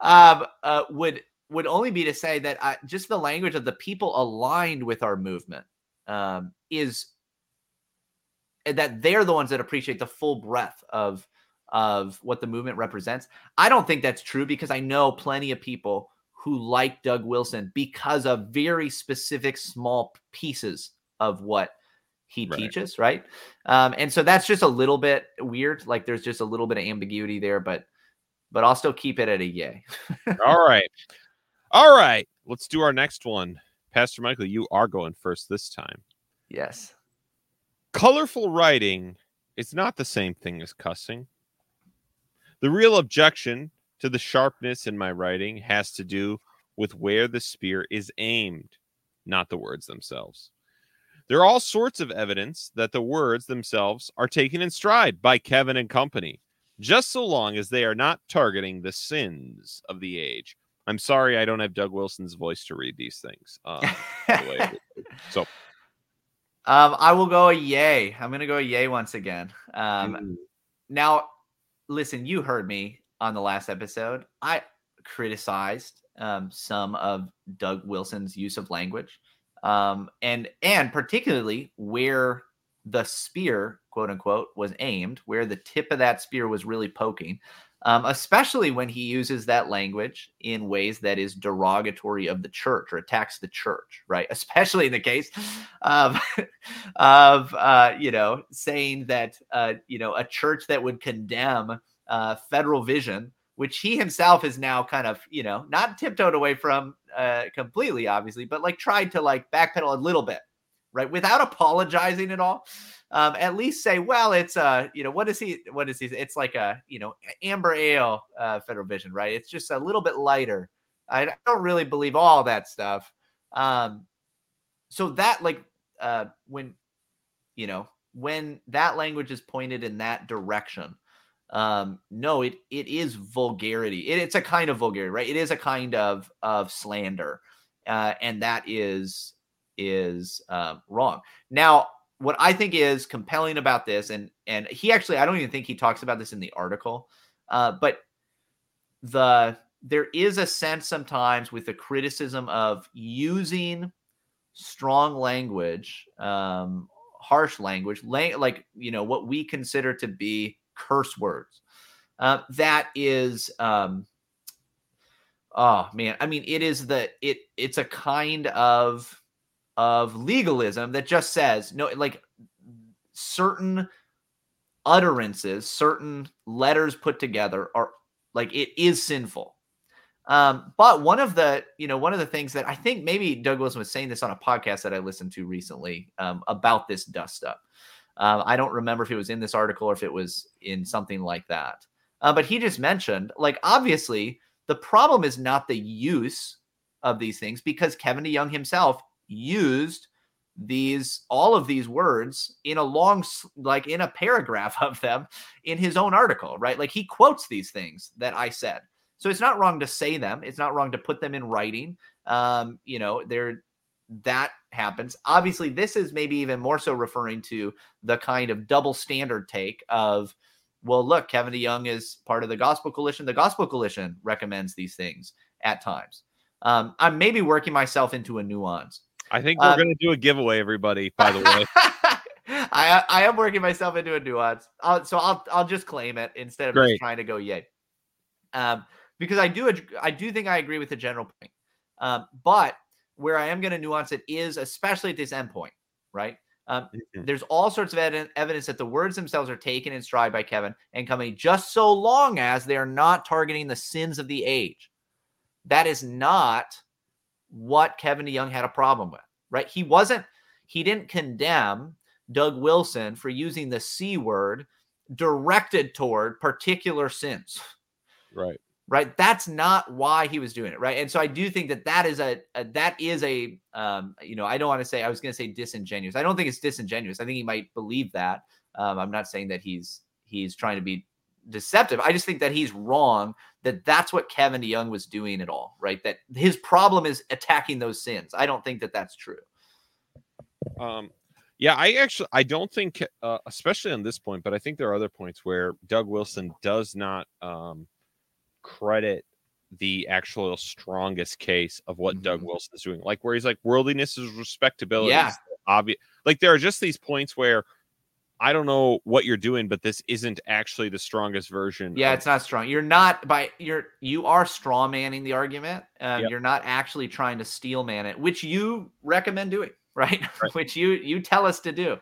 um, uh, would would only be to say that I, just the language of the people aligned with our movement um, is that they're the ones that appreciate the full breadth of of what the movement represents. I don't think that's true because I know plenty of people who like Doug Wilson because of very specific small pieces of what he Right. teaches, right? Um, and so that's just a little bit weird. Like there's just a little bit of ambiguity there, but but I'll still keep it at a yay. [laughs] All right. All right. Let's do our next one. Pastor Michael, you are going first this time. Yes. Colorful writing is not the same thing as cussing. The real objection to the sharpness in my writing has to do with where the spear is aimed, not the words themselves. There are all sorts of evidence that the words themselves are taken in stride by Kevin and company, just so long as they are not targeting the sins of the age. I'm sorry I don't have Doug Wilson's voice to read these things. Uh, the. [laughs] So Um, I will go a yay. I'm gonna go a yay once again. Um, now, listen, you heard me on the last episode. I criticized um, some of Doug Wilson's use of language, um, and and particularly where the spear, quote unquote, was aimed, where the tip of that spear was really poking. Um, especially when he uses that language in ways that is derogatory of the church or attacks the church, right? [laughs] Especially in the case of [laughs] of uh, you know saying that uh, you know a church that would condemn uh, federal vision, which he himself is now kind of you know not tiptoed away from uh, completely, obviously, but like tried to like backpedal a little bit, right, without apologizing at all. Um, at least say, well, it's a, you know, what is he? What is he? It's like a you know amber ale uh, federal vision, right? It's just a little bit lighter. I don't really believe all that stuff. Um, so that like uh, when you know when that language is pointed in that direction, um, no, it it is vulgarity. It, it's a kind of vulgarity, right? It is a kind of of slander, uh, and that is is uh, wrong. Now, what I think is compelling about this, and and he actually, I don't even think he talks about this in the article, uh, but the there is a sense sometimes with the criticism of using strong language, um, harsh language, lang- like you know what we consider to be curse words. Uh, that is, um, oh man, I mean, it is the it it's a kind of of legalism that just says no, like certain utterances, certain letters put together are like it is sinful. Um, but one of the, you know, one of the things that I think maybe Doug Wilson was saying this on a podcast that I listened to recently um, about this dust up. Um, I don't remember if it was in this article or if it was in something like that. Uh, but he just mentioned, like, obviously, the problem is not the use of these things because Kevin DeYoung himself used these all of these words in a long like in a paragraph of them in his own article right? Like he quotes these things that i said. So it's not wrong to say them. It's not wrong to put them in writing. Um you know there that happens. Obviously this is maybe even more so referring to the kind of double standard take of well look kevin deyoung is part of the gospel coalition. The gospel coalition recommends these things at times. Um, i'm maybe working myself into a nuance I think we're Um, going to do a giveaway, everybody. [laughs] By the way, I I am working myself into a nuance, I'll, so I'll I'll just claim it instead of Great. just trying to go yay. Um, because I do I do think I agree with the general point. Um, but where I am going to nuance it is especially at this endpoint, right? Um, Mhm. there's all sorts of edi- evidence that the words themselves are taken in stride by Kevin and coming just so long as they are not targeting the sins of the age. That is not what Kevin DeYoung had a problem with, right? He wasn't, he didn't condemn Doug Wilson for using the C word directed toward particular sins, right? right? That's not why he was doing it, right? And so I do think that that is a, a that is a, um, you know, I don't want to say I was going to say disingenuous. I don't think it's disingenuous. I think he might believe that. Um, I'm not saying that he's he's trying to be deceptive. I just think that he's wrong that that's what Kevin DeYoung was doing at all, right? That his problem is attacking those sins. I don't think that that's true. Um, yeah, I actually I don't think, uh, especially on this point, but I think there are other points where Doug Wilson does not um, credit the actual strongest case of what Doug Mhm. Wilson is doing, like where he's like worldliness is respectability. Yeah. obvious. Like there are just these points where I don't know what you're doing, but this isn't actually the strongest version. Yeah, of- it's not strong. You're not by you're you are straw manning the argument. Um, Yep. You're not actually trying to steel man it, which you recommend doing, [laughs] right? Right. which you you tell us to do.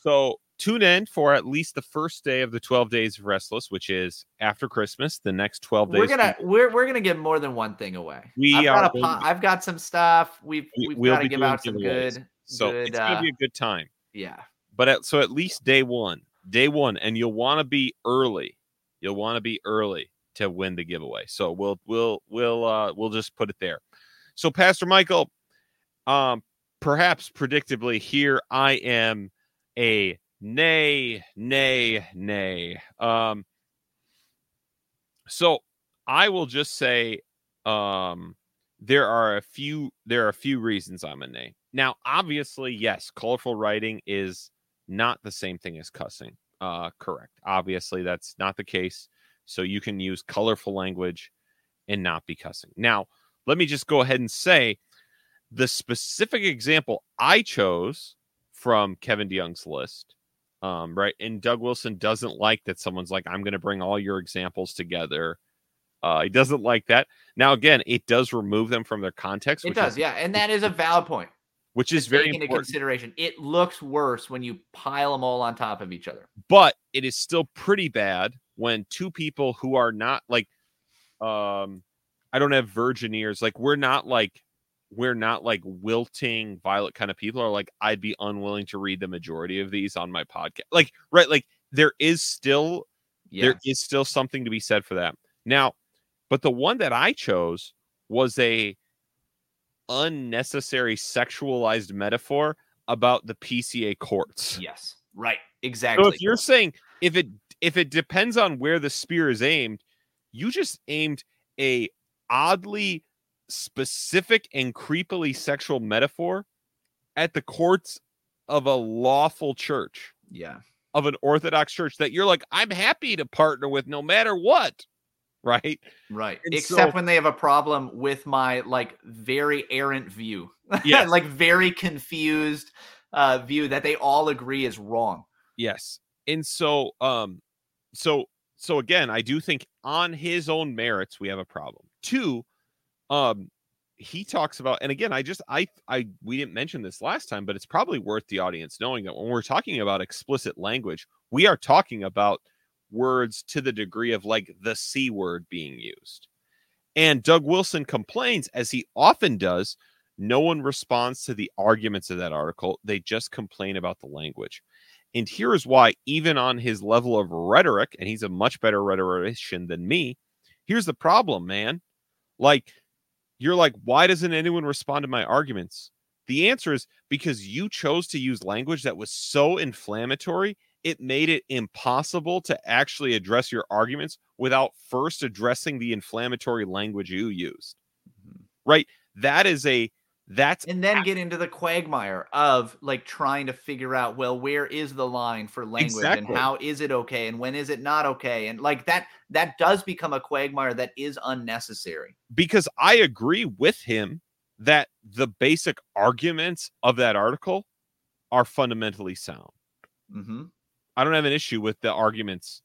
So tune in for at least the first day of the 12 days of restless, which is after Christmas. The next 12 days. We're gonna we're we're gonna give more than one thing away. We I've got, are a going po- I've got some stuff. We've We- we've we'll got to give out some good. so good, it's gonna uh, be a good time. Yeah. But at, so at least day one, day one, and you'll want to be early. You'll want to be early to win the giveaway. So we'll we'll we'll uh we'll just put it there. So Pastor Michael, um, perhaps predictably, here I am a nay, nay, nay. Um, so I will just say, um, there are a few there are a few reasons I'm a nay. Now, obviously, yes, colorful writing is not the same thing as cussing. Uh, correct. Obviously, that's not the case. So you can use colorful language and not be cussing. Now, let me just go ahead and say the specific example I chose from Kevin DeYoung's list. Um, right. And Doug Wilson doesn't like that someone's like, I'm going to bring all your examples together. Uh, he doesn't like that. Now, again, it does remove them from their context. It does, is, yeah, and that is a valid point. Which is very into important. consideration. It looks worse when you pile them all on top of each other. But it is still pretty bad when two people who are not like, um, I don't have virgin ears. Like we're not like we're not like wilting violet kind of people are like I'd be unwilling to read the majority of these on my podcast. Like right, like there is still yeah. there is still something to be said for that. Now, but the one that I chose was a unnecessary sexualized metaphor about the PCA courts. Yes. Right. Exactly. So if you're saying if it if it depends on where the spear is aimed, you just aimed a oddly specific and creepily sexual metaphor at the courts of a lawful church. Yeah. Of an Orthodox church that you're like, I'm happy to partner with no matter what. Right. Right. And Except so, when they have a problem with my like very errant view. [laughs] Yeah. like very confused uh view that they all agree is wrong. Yes. And so um so so again, I do think on his own merits we have a problem. Two, um he talks about and again i just i i we didn't mention this last time but it's probably worth the audience knowing that when we're talking about explicit language we are talking about words to the degree of like the c word being used. And doug wilson complains as he often does no one responds to the arguments of that article. They just complain about the language. And here is why even on his level of rhetoric and he's a much better rhetorician than me here's the problem man. Like you're like, why doesn't anyone respond to my arguments? The answer is because you chose to use language that was so inflammatory, it made it impossible to actually address your arguments without first addressing the inflammatory language you used. Mm-hmm. Right? That is a that's and then get into the quagmire of like trying to figure out well where is the line for language exactly. and how is it okay and when is it not okay and like that that does become a quagmire that is unnecessary because i agree with him that the basic arguments of that article are fundamentally sound mm-hmm. I don't have an issue with the arguments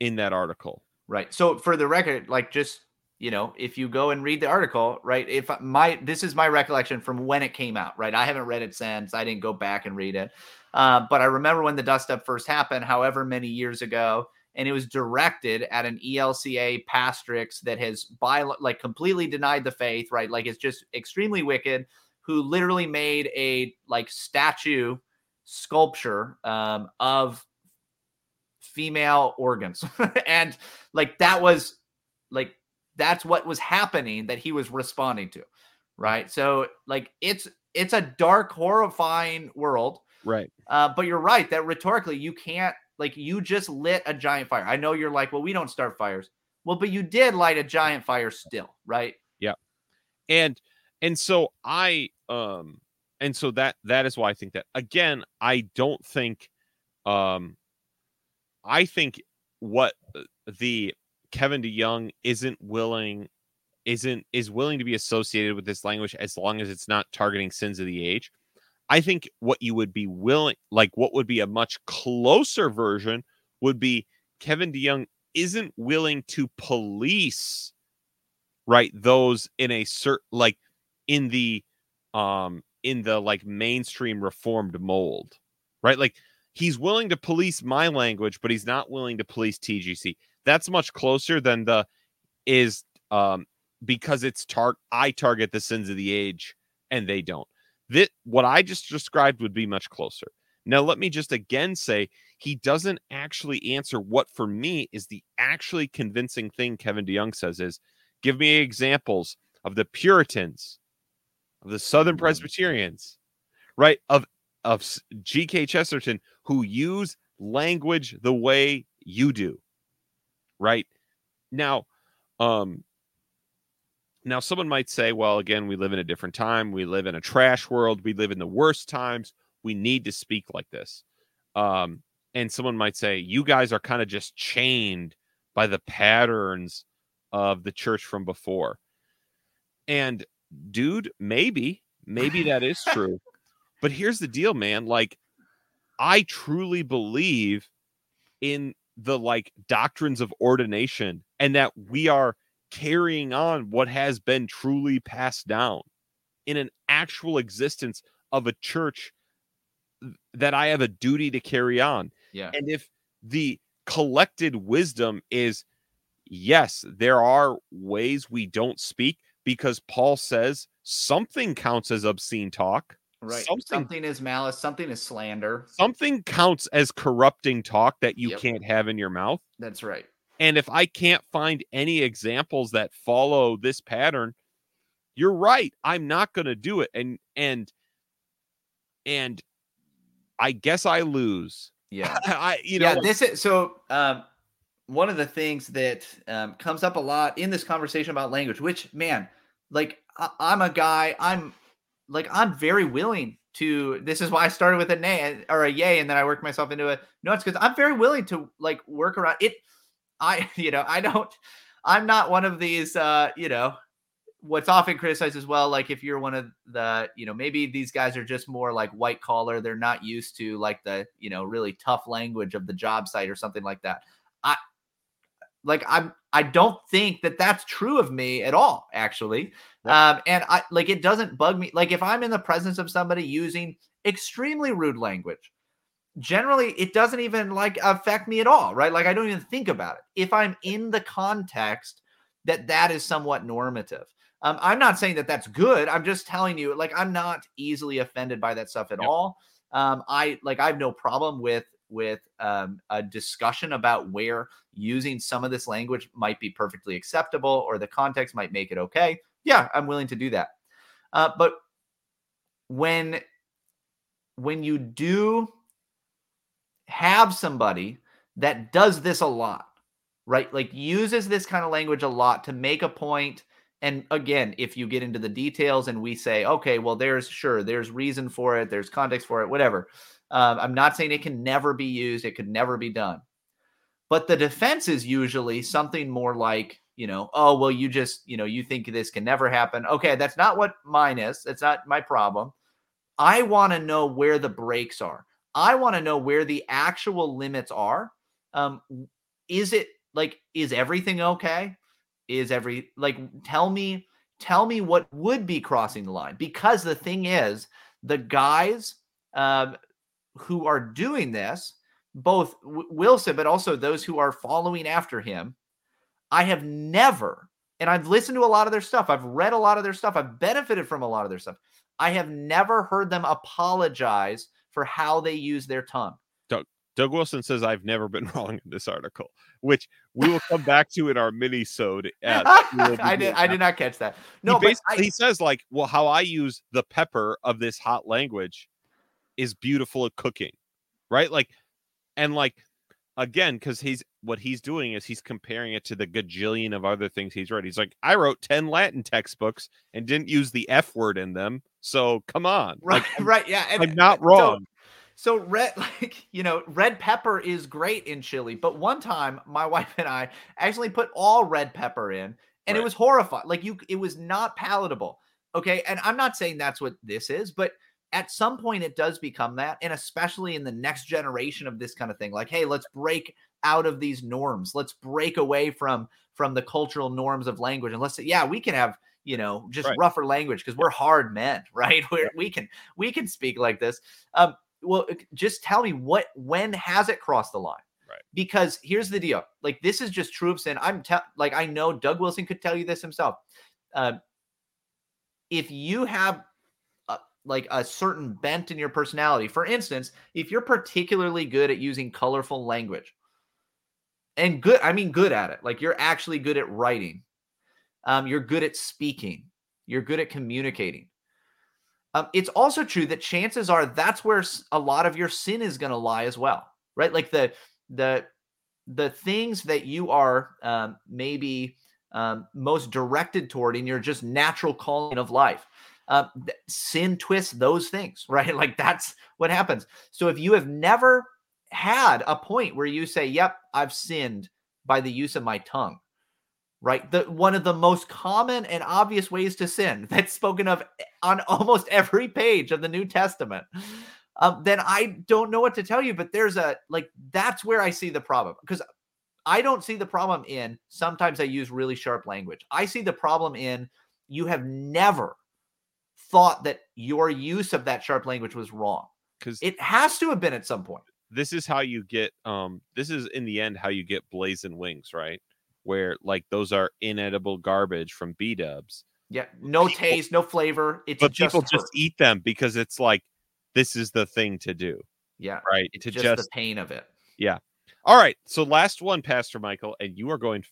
in that article right so for the record like just you know, if you go and read the article, right? If my this is my recollection from when it came out, right? I haven't read it since. I didn't go back and read it, uh, but I remember when the dust up first happened, however many years ago, and it was directed at an ELCA pastrix that has by like completely denied the faith, right? Like it's just extremely wicked. Who literally made a like statue sculpture um, of female organs, [laughs] and like that was like that's what was happening that he was responding to right? So like it's it's a dark horrifying world. Right. Uh, but you're right that rhetorically you can't like you just lit a giant fire. I know you're like well we don't start fires. Well but you did light a giant fire still right? Yeah. And and so i um and so that that is why i think that again i don't think um i think what uh, the Kevin DeYoung isn't willing isn't is willing to be associated with this language as long as it's not targeting sins of the age. I think what you would be willing like what would be a much closer version would be Kevin DeYoung isn't willing to police right those in a certain like in the um in the like mainstream reformed mold right like he's willing to police my language but he's not willing to police TGC that's much closer than the is um because it's tar I target the sins of the age and they don't. That what I just described would be much closer. Now let me just again say he doesn't actually answer what for me is the actually convincing thing Kevin DeYoung says is give me examples of the Puritans, of the Southern mm-hmm. Presbyterians, right? Of of G.K. Chesterton who use language the way you do right? Now, um, Now, someone might say, well, again, we live in a different time. We live in a trash world. We live in the worst times. We need to speak like this. Um, and someone might say, you guys are kind of just chained by the patterns of the church from before. And dude, maybe, maybe [laughs] that is true. but here's the deal, man. Like, I truly believe in the like doctrines of ordination and that we are carrying on what has been truly passed down in an actual existence of a church that I have a duty to carry on. Yeah. And if the collected wisdom is yes, there are ways we don't speak because Paul says something counts as obscene talk. Right. Something, something is malice, something is slander. Something counts as corrupting talk that you yep. can't have in your mouth. That's right. And if I can't find any examples that follow this pattern, you're right. I'm not going to do it. And and and I guess I lose. Yeah. [laughs] I you know Yeah, this is so um one of the things that um, comes up a lot in this conversation about language, which man, like I, I'm a guy, I'm like I'm very willing to this is why I started with a nay or a yay and then I worked myself into a no it's because I'm very willing to like work around it I, [laughs] you know, I don't, I'm not one of these, uh, you know, what's often criticized as well. Like if you're one of the, you know, maybe these guys are just more like white collar. They're not used to like the, you know, really tough language of the job site or something like that. I, like I'm, I don't think that that's true of me at all, actually. Um, and I like it doesn't bug me. Like if I'm in the presence of somebody using extremely rude language, generally it doesn't even like affect me at all, right? Like I don't even think about it. If I'm in the context that that is somewhat normative. Um, I'm not saying that that's good. I'm just telling you, like, I'm not easily offended by that stuff at yep. all. Um, I like, I have no problem with with um, a discussion about where using some of this language might be perfectly acceptable or the context might make it okay. Yeah, I'm willing to do that. Uh, but when when you do have somebody that does this a lot, right? Like uses this kind of language a lot to make a point. And again, if you get into the details and we say, okay, well, there's sure, there's reason for it, there's context for it, whatever. Um, I'm not saying it can never be used, it could never be done. But the defense is usually something more like, you know, oh, well, you just, you know, you think this can never happen. Okay, that's not what mine is. It's not my problem. I want to know where the breaks are. I want to know where the actual limits are. Um, is it like is everything okay? Is every like tell me tell me what would be crossing the line because the thing is the guys um, who are doing this both Wilson but also those who are following after him I have never and I've listened to a lot of their stuff I've read a lot of their stuff I've benefited from a lot of their stuff I have never heard them apologize for how they use their tongue. Doug, Doug Wilson says, I've never been [laughs] wrong in this article, which we will come back to in our mini sode. [laughs] I did I did not catch that. No, he, but I, he says, like, well, how I use the pepper of this hot language is beautiful at cooking, right? Like, and like again, because he's what he's doing is he's comparing it to the gajillion of other things he's read. He's like, I wrote 10 Latin textbooks and didn't use the F word in them. So come on. Right, like, [laughs] right. Yeah. And, I'm not wrong. So, so red, [laughs] like, you know, red pepper is great in chili. But one time my [laughs] wife and I actually put all red pepper in and right. it was horrifying. Like you, it was not palatable. Okay. And I'm not saying that's what this is, but at some point it does become that and especially in the next generation of this kind of thing like hey let's break out of these norms. Let's break away from from the cultural norms of language. And let's say yeah we can have you know just right. rougher language because we're hard men [laughs] right? We we can we can speak like this. Um well just tell me what when has it crossed the line? Right. Because here's the deal like this is just of sin. I'm te- like i know doug wilson could tell you this himself. Uh, if you have like a certain bent in your personality. For instance, if you're particularly good at using colorful language and good, I mean, good at it, like you're actually good at writing, um, you're good at speaking, you're good at communicating. Um, it's also true that chances are that's where a lot of your sin is going to lie as well, right? Like the the the things that you are um, maybe um, most directed toward in your just natural calling of life. Uh, sin twists those things, [laughs] right? Like that's what happens. So if you have never had a point where you say, "Yep, I've sinned by the use of my tongue," right? The one of the most common and obvious ways to sin [laughs] that's spoken of on almost [laughs] every page of the New Testament. Um, then I don't know what to tell you. But there's a like that's where I see the problem because I don't see the problem in sometimes I use really sharp language. I see the problem in you have never thought that your use of that sharp language was wrong. Because it has to have been at some point. This is how you get um this is in the end how you get blazing wings, right? Where like those are inedible garbage from B dubs. Yeah, no people, taste, no flavor. It's but just people hurt. just eat them because it's like this is the thing to do. Yeah, right. It's to just, just the pain of it. Yeah, all right. So last one, Pastor Michael, and you are going.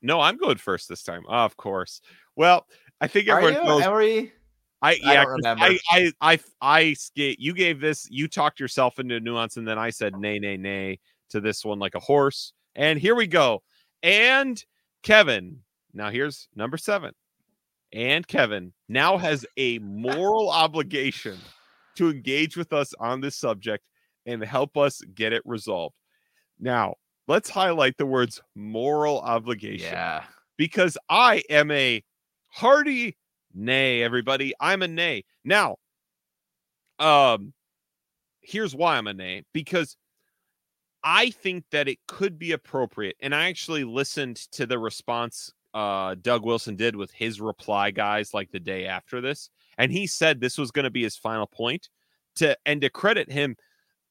No, I'm going first this time. Oh, of course. Well, I think everyone knows. We? I yeah, I, I I I I you gave this you talked yourself into nuance and then I said nay nay nay to this one like a horse. And here we go. And Kevin, now here's number 7. And Kevin now has a moral obligation to engage with us on this subject and help us get it resolved. Now, let's highlight the words moral obligation. Yeah. Because I am a hearty nay, everybody. I'm a nay. Now, um, here's why I'm a nay because I think that it could be appropriate. And I actually listened to the response uh Doug Wilson did with his reply guys like the day after this. And he said this was going to be his final point to and to credit him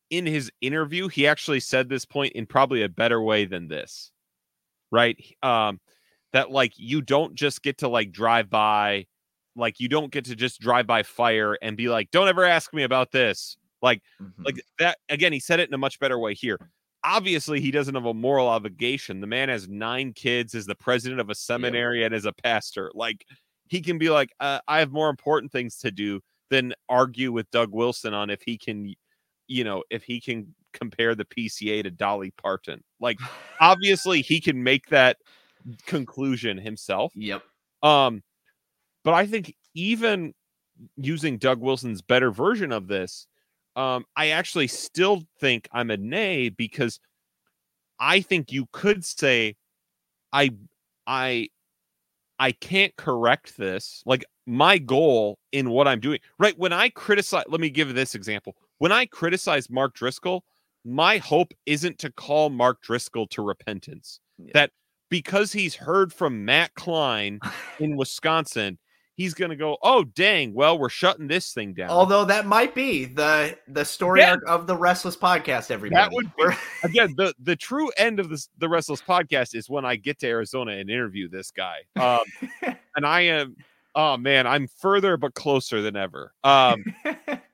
in his interview, he actually said this point in probably a better way than this. Right? Um that like you don't just get to like drive by like you don't get to just drive by fire and be like don't ever ask me about this. Like mm-hmm. like that again he said it in a much better way here. Obviously he doesn't have a moral obligation. The man has 9 kids is the president of a seminary and is a pastor. Like he can be like uh, I have more important things to do than argue with Doug Wilson on if he can you know, if he can compare the PCA to Dolly Parton. Like [sighs] obviously he can make that conclusion himself. Yep. Um but I think even using Doug Wilson's better version of this, um I actually still think I'm a nay because I think you could say I I I can't correct this. Like my goal in what I'm doing, right? When I criticize, let me give this example when I criticize Mark Driscoll, my hope isn't to call Mark Driscoll to repentance. Yeah. That because he's heard from Matt Klein in Wisconsin, he's going to go, "Oh, dang! Well, we're shutting this thing down." Although that might be the the story yeah. of the Restless podcast. Everybody, that would be, [laughs] again the the true end of this the Restless podcast is when I get to Arizona and interview this guy. Um, [laughs] and I am, oh man, I'm further but closer than ever. Um,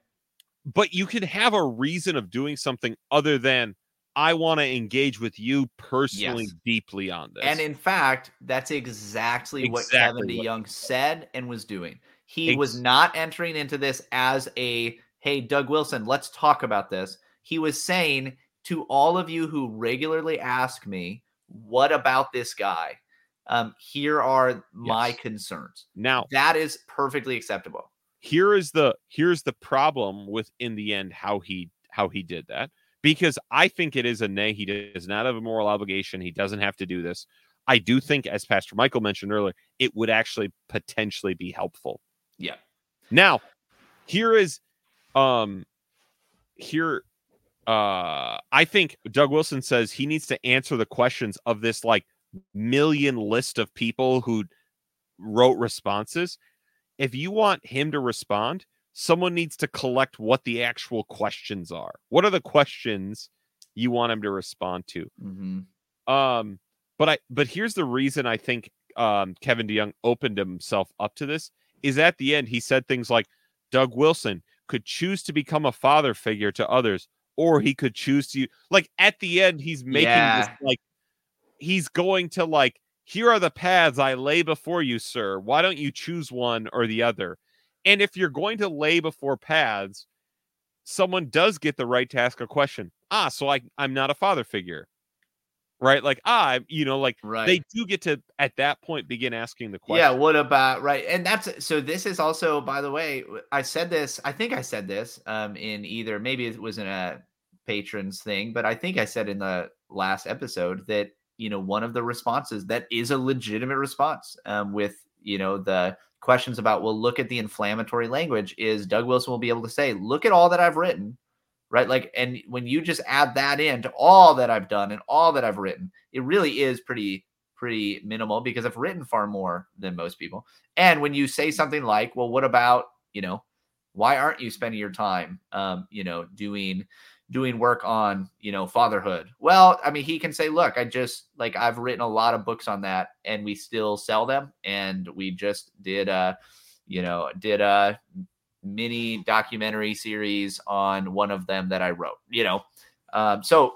[laughs] but you can have a reason of doing something other than I want to engage with you personally yes. deeply on this. And in fact, that's exactly, exactly what Kevin DeYoung said and was doing. He Ex- was not entering into this as a hey, Doug Wilson, let's talk about this. He was saying to all of you who regularly ask me, what about this guy? Um, here are my yes. concerns. Now, that is perfectly acceptable here is the here's the problem with in the end how he how he did that because I think it is a nay. He does not have a moral obligation. He doesn't have to do this. I do think, as Pastor Michael mentioned earlier, it would actually potentially be helpful. Yeah. Now, here is um here uh I think Doug Wilson says he needs to answer the questions of this like million list of people who wrote responses if you want him to respond, someone needs to collect what the actual questions are. What are the questions you want him to respond to? Mm-hmm. Um, but I but here's the reason I think um, Kevin DeYoung opened himself up to this is at the end he said things like Doug Wilson could choose to become a father figure to others, or he could choose to like at the end he's making yeah. this like he's going to like here are the paths I lay before you, sir. Why don't you choose one or the other? And if you're going to lay before paths, someone does get the right to ask a question. Ah, so I, I'm not a father figure. right? Like, ah, you know, like Right. they do get to at that point begin asking the question. Yeah, what about right? And that's so. This is also, by the way, I said this. I think I said this um, in either maybe it was in a patrons thing, but I think I said in the last episode that you know one of the responses that is a legitimate response um, with you know the questions about well look at the inflammatory language is Doug Wilson will be able to say look at all that I've written right like and when you just add that in to all that I've done and all that I've written it really is pretty pretty minimal because I've written far more than most people. And when you say something like, well, what about, you know, why aren't you spending your time, um, you know, doing, doing work on, you know, fatherhood? Well, I mean, he can say, look, I just like, I've written a lot of books on that and we still sell them. And we just did, a, you know, did a mini documentary series on one of them that I wrote, you know? Um, so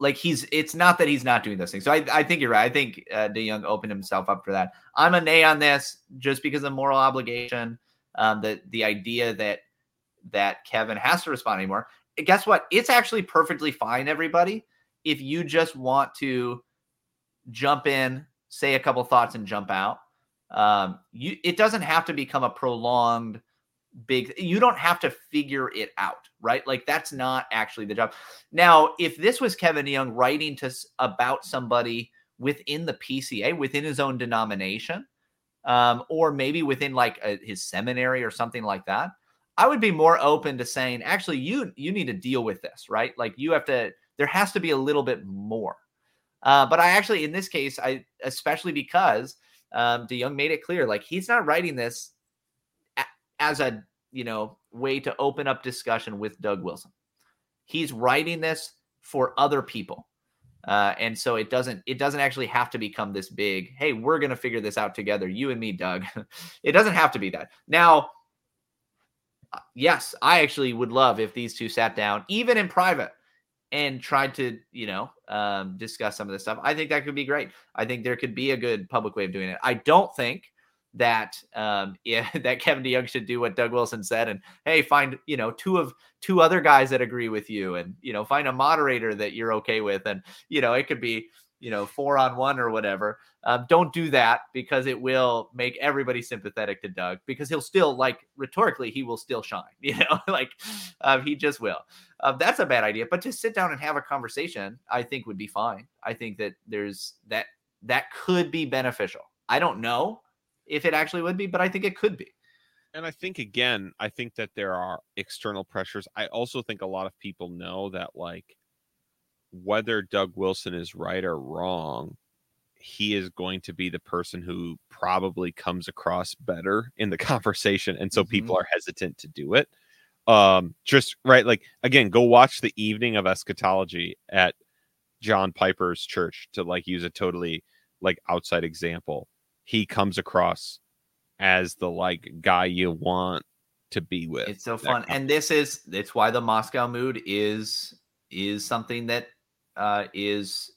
like he's it's not that he's not doing those things. So I, I think you're right. I think uh, DeYoung opened himself up for that. I'm a nay on this just because of moral obligation. Um, the the idea that that Kevin has to respond anymore. Guess what? It's actually perfectly fine, everybody. If you just want to jump in, say a couple thoughts, and jump out, um, you it doesn't have to become a prolonged big you don't have to figure it out right like that's not actually the job now if this was Kevin DeYoung writing to about somebody within the pca within his own denomination um, or maybe within like a, his seminary or something like that i would be more open to saying actually you you need to deal with this right like you have to there has to be a little bit more uh, but i actually in this case i especially because um, DeYoung made it clear like he's not writing this as a you know way to open up discussion with Doug Wilson. He's writing this for other people. Uh, and so it doesn't it doesn't actually have to become this big hey we're to figure this out together you and me doug [laughs] it doesn't have to be that now yes i actually would love if these two sat down even in private and tried to you know um, discuss some of this stuff. I think that could be great. I think there could be a good public way of doing it. I don't think that um [laughs] yeah that Kevin DeYoung should do what Doug Wilson said and hey find you know two of two other guys that agree with you and you know find a moderator that you're okay with. And you know it could be you know four on one or whatever um, don't do that because it will make everybody sympathetic to Doug because he'll still like rhetorically he will still shine [laughs] you know like um, he just will uh, that's a bad idea but to sit down and have a conversation I think would be fine I think that there's that that could be beneficial I don't know if it actually would be, but I think it could be. And I think again, I think that there are external pressures. I also think a lot of people know that like whether Doug Wilson is right or wrong, he is going to be the person who probably comes across better in the [laughs] conversation. And so people are hesitant to do it. Um, just right, like again, go watch the evening of eschatology at John Piper's church to like use a totally like outside example. He comes across as the like guy you want to be with. It's so fun, and this is it's why the Moscow mood is is something that uh, is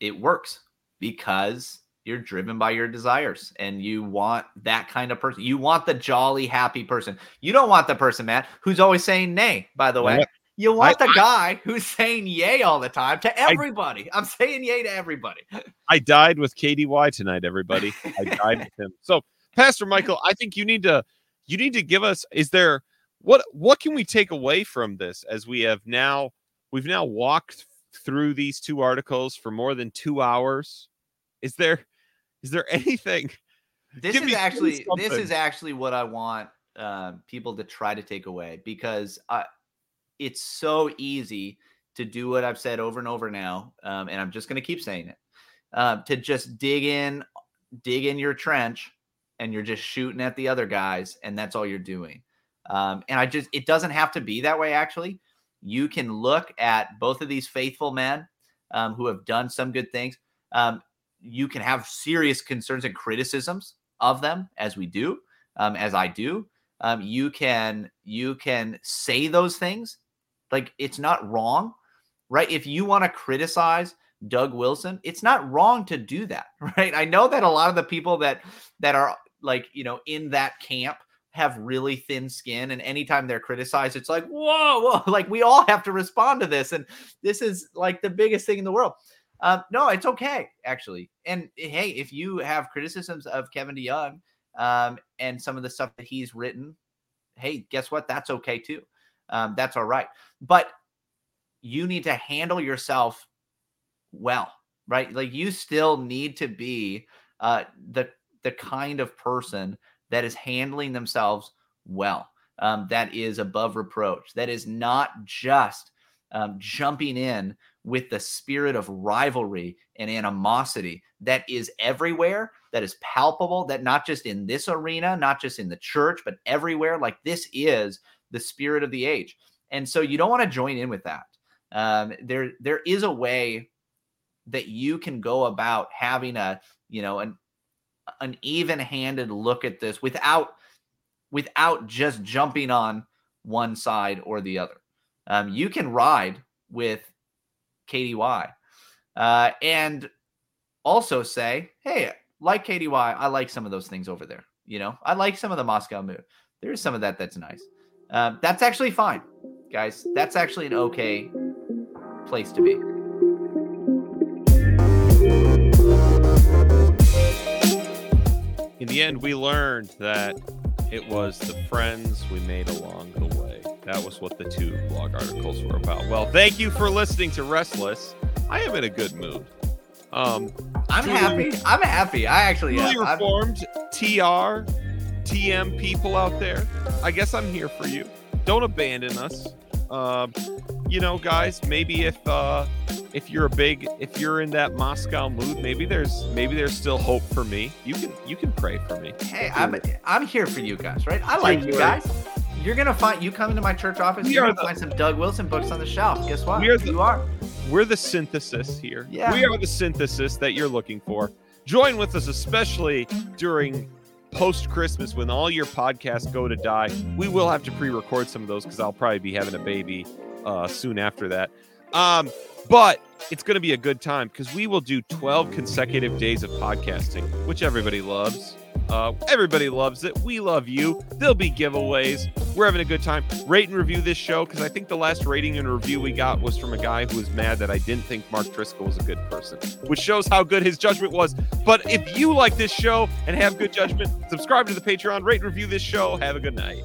it works because you're driven by your desires and you want that kind of person. You want the jolly, happy person. You don't want the person, Matt, who's always saying nay. By the way, Yeah. you want I- the guy who's saying yay all the time to everybody. I'm saying yay to everybody. I died with KDY tonight, everybody. I died [laughs] with him. So, Pastor Michael, I think you need to you need to give us is there what what can we take away from this as we have now we've now walked through these two articles for more than 2 hours. Is there is there [laughs] anything This Give is me- give me actually this is actually what I want uh, people to try to take away because I, it's so easy to do what I've said over and over now, um, and I'm just going to keep saying it. Um, to just dig in, dig in your trench, and you're just shooting at the other guys, and that's all you're doing. Um, and I just it doesn't have to be that way. Actually, you can look at both of these faithful men um, who have done some good things. Um, you can have serious concerns and criticisms of them as we do um, as i do. Um, you can you can say those things. Like it's not wrong right? If you want to criticize doug wilson it's not wrong to do that [laughs] right? I know that a lot of the people that that are like you know in that camp have really thin skin and anytime they're criticized it's like whoa whoa [laughs] like we all have to respond to this and this is like the biggest thing in the world Um, no, it's okay actually. And hey, if you have criticisms of Kevin DeYoung um, and some of the stuff that he's written, hey, guess what? That's okay too. Um, that's all right. But you need to handle yourself well, right? Like you still need to be uh, the the kind of person that is handling themselves well, um, that is above reproach, that is not just um, jumping in with the spirit of rivalry and animosity that is everywhere, that is palpable, that not just in this arena, not just in the church, but everywhere. Like this is the spirit of the age. And so you don't want to join in with that. Um, there, there is a way that you can go about having a, you know, an an even-handed look at this without without just jumping on one side or the other. Um, you can ride with KDY uh, and also say, hey, like KDY, I like some of those things over there. You know, I like some of the Moscow mood. There's some of that that's nice. Um, that's actually fine, guys. That's actually an okay place to be. In the end, we learned that it was the friends we made along the way. That was what the two blog articles were about. Well, thank you for listening to Restless. I am in a good mood. Um, I'm happy. I'm happy. I actually Truly am. I'm- reformed TR, TM people out there. I guess I'm here for you. Don't abandon us. Um, you know, guys, maybe if uh, if you're a big, if you're in that Moscow mood, maybe there's maybe there's still hope for me. You can you can pray for me. Hey, I'm I'm here for you guys, right? I like you guys. You're gonna find you come into my church office. We you're are gonna the- find some Doug Wilson books on the shelf. Guess what? We are the- you are. We're the synthesis here. Yeah. We are the synthesis that you're looking for. Join with us, especially during post Christmas when all your podcasts go to die. We will have to pre record some of those because I'll probably be having a baby uh, soon after that. Um, but it's going to be a good time because we will do 12 consecutive days of podcasting, which everybody loves. Uh, everybody loves it. We love you. There'll be giveaways. We're having a good time. Rate and review this show because I think the last rating and review we got was from a guy who was mad that I didn't think Mark Driscoll was a good person, which shows how good his judgment was. But if you like this show and have good judgment, subscribe to the Patreon, rate and review this show. Have a good night.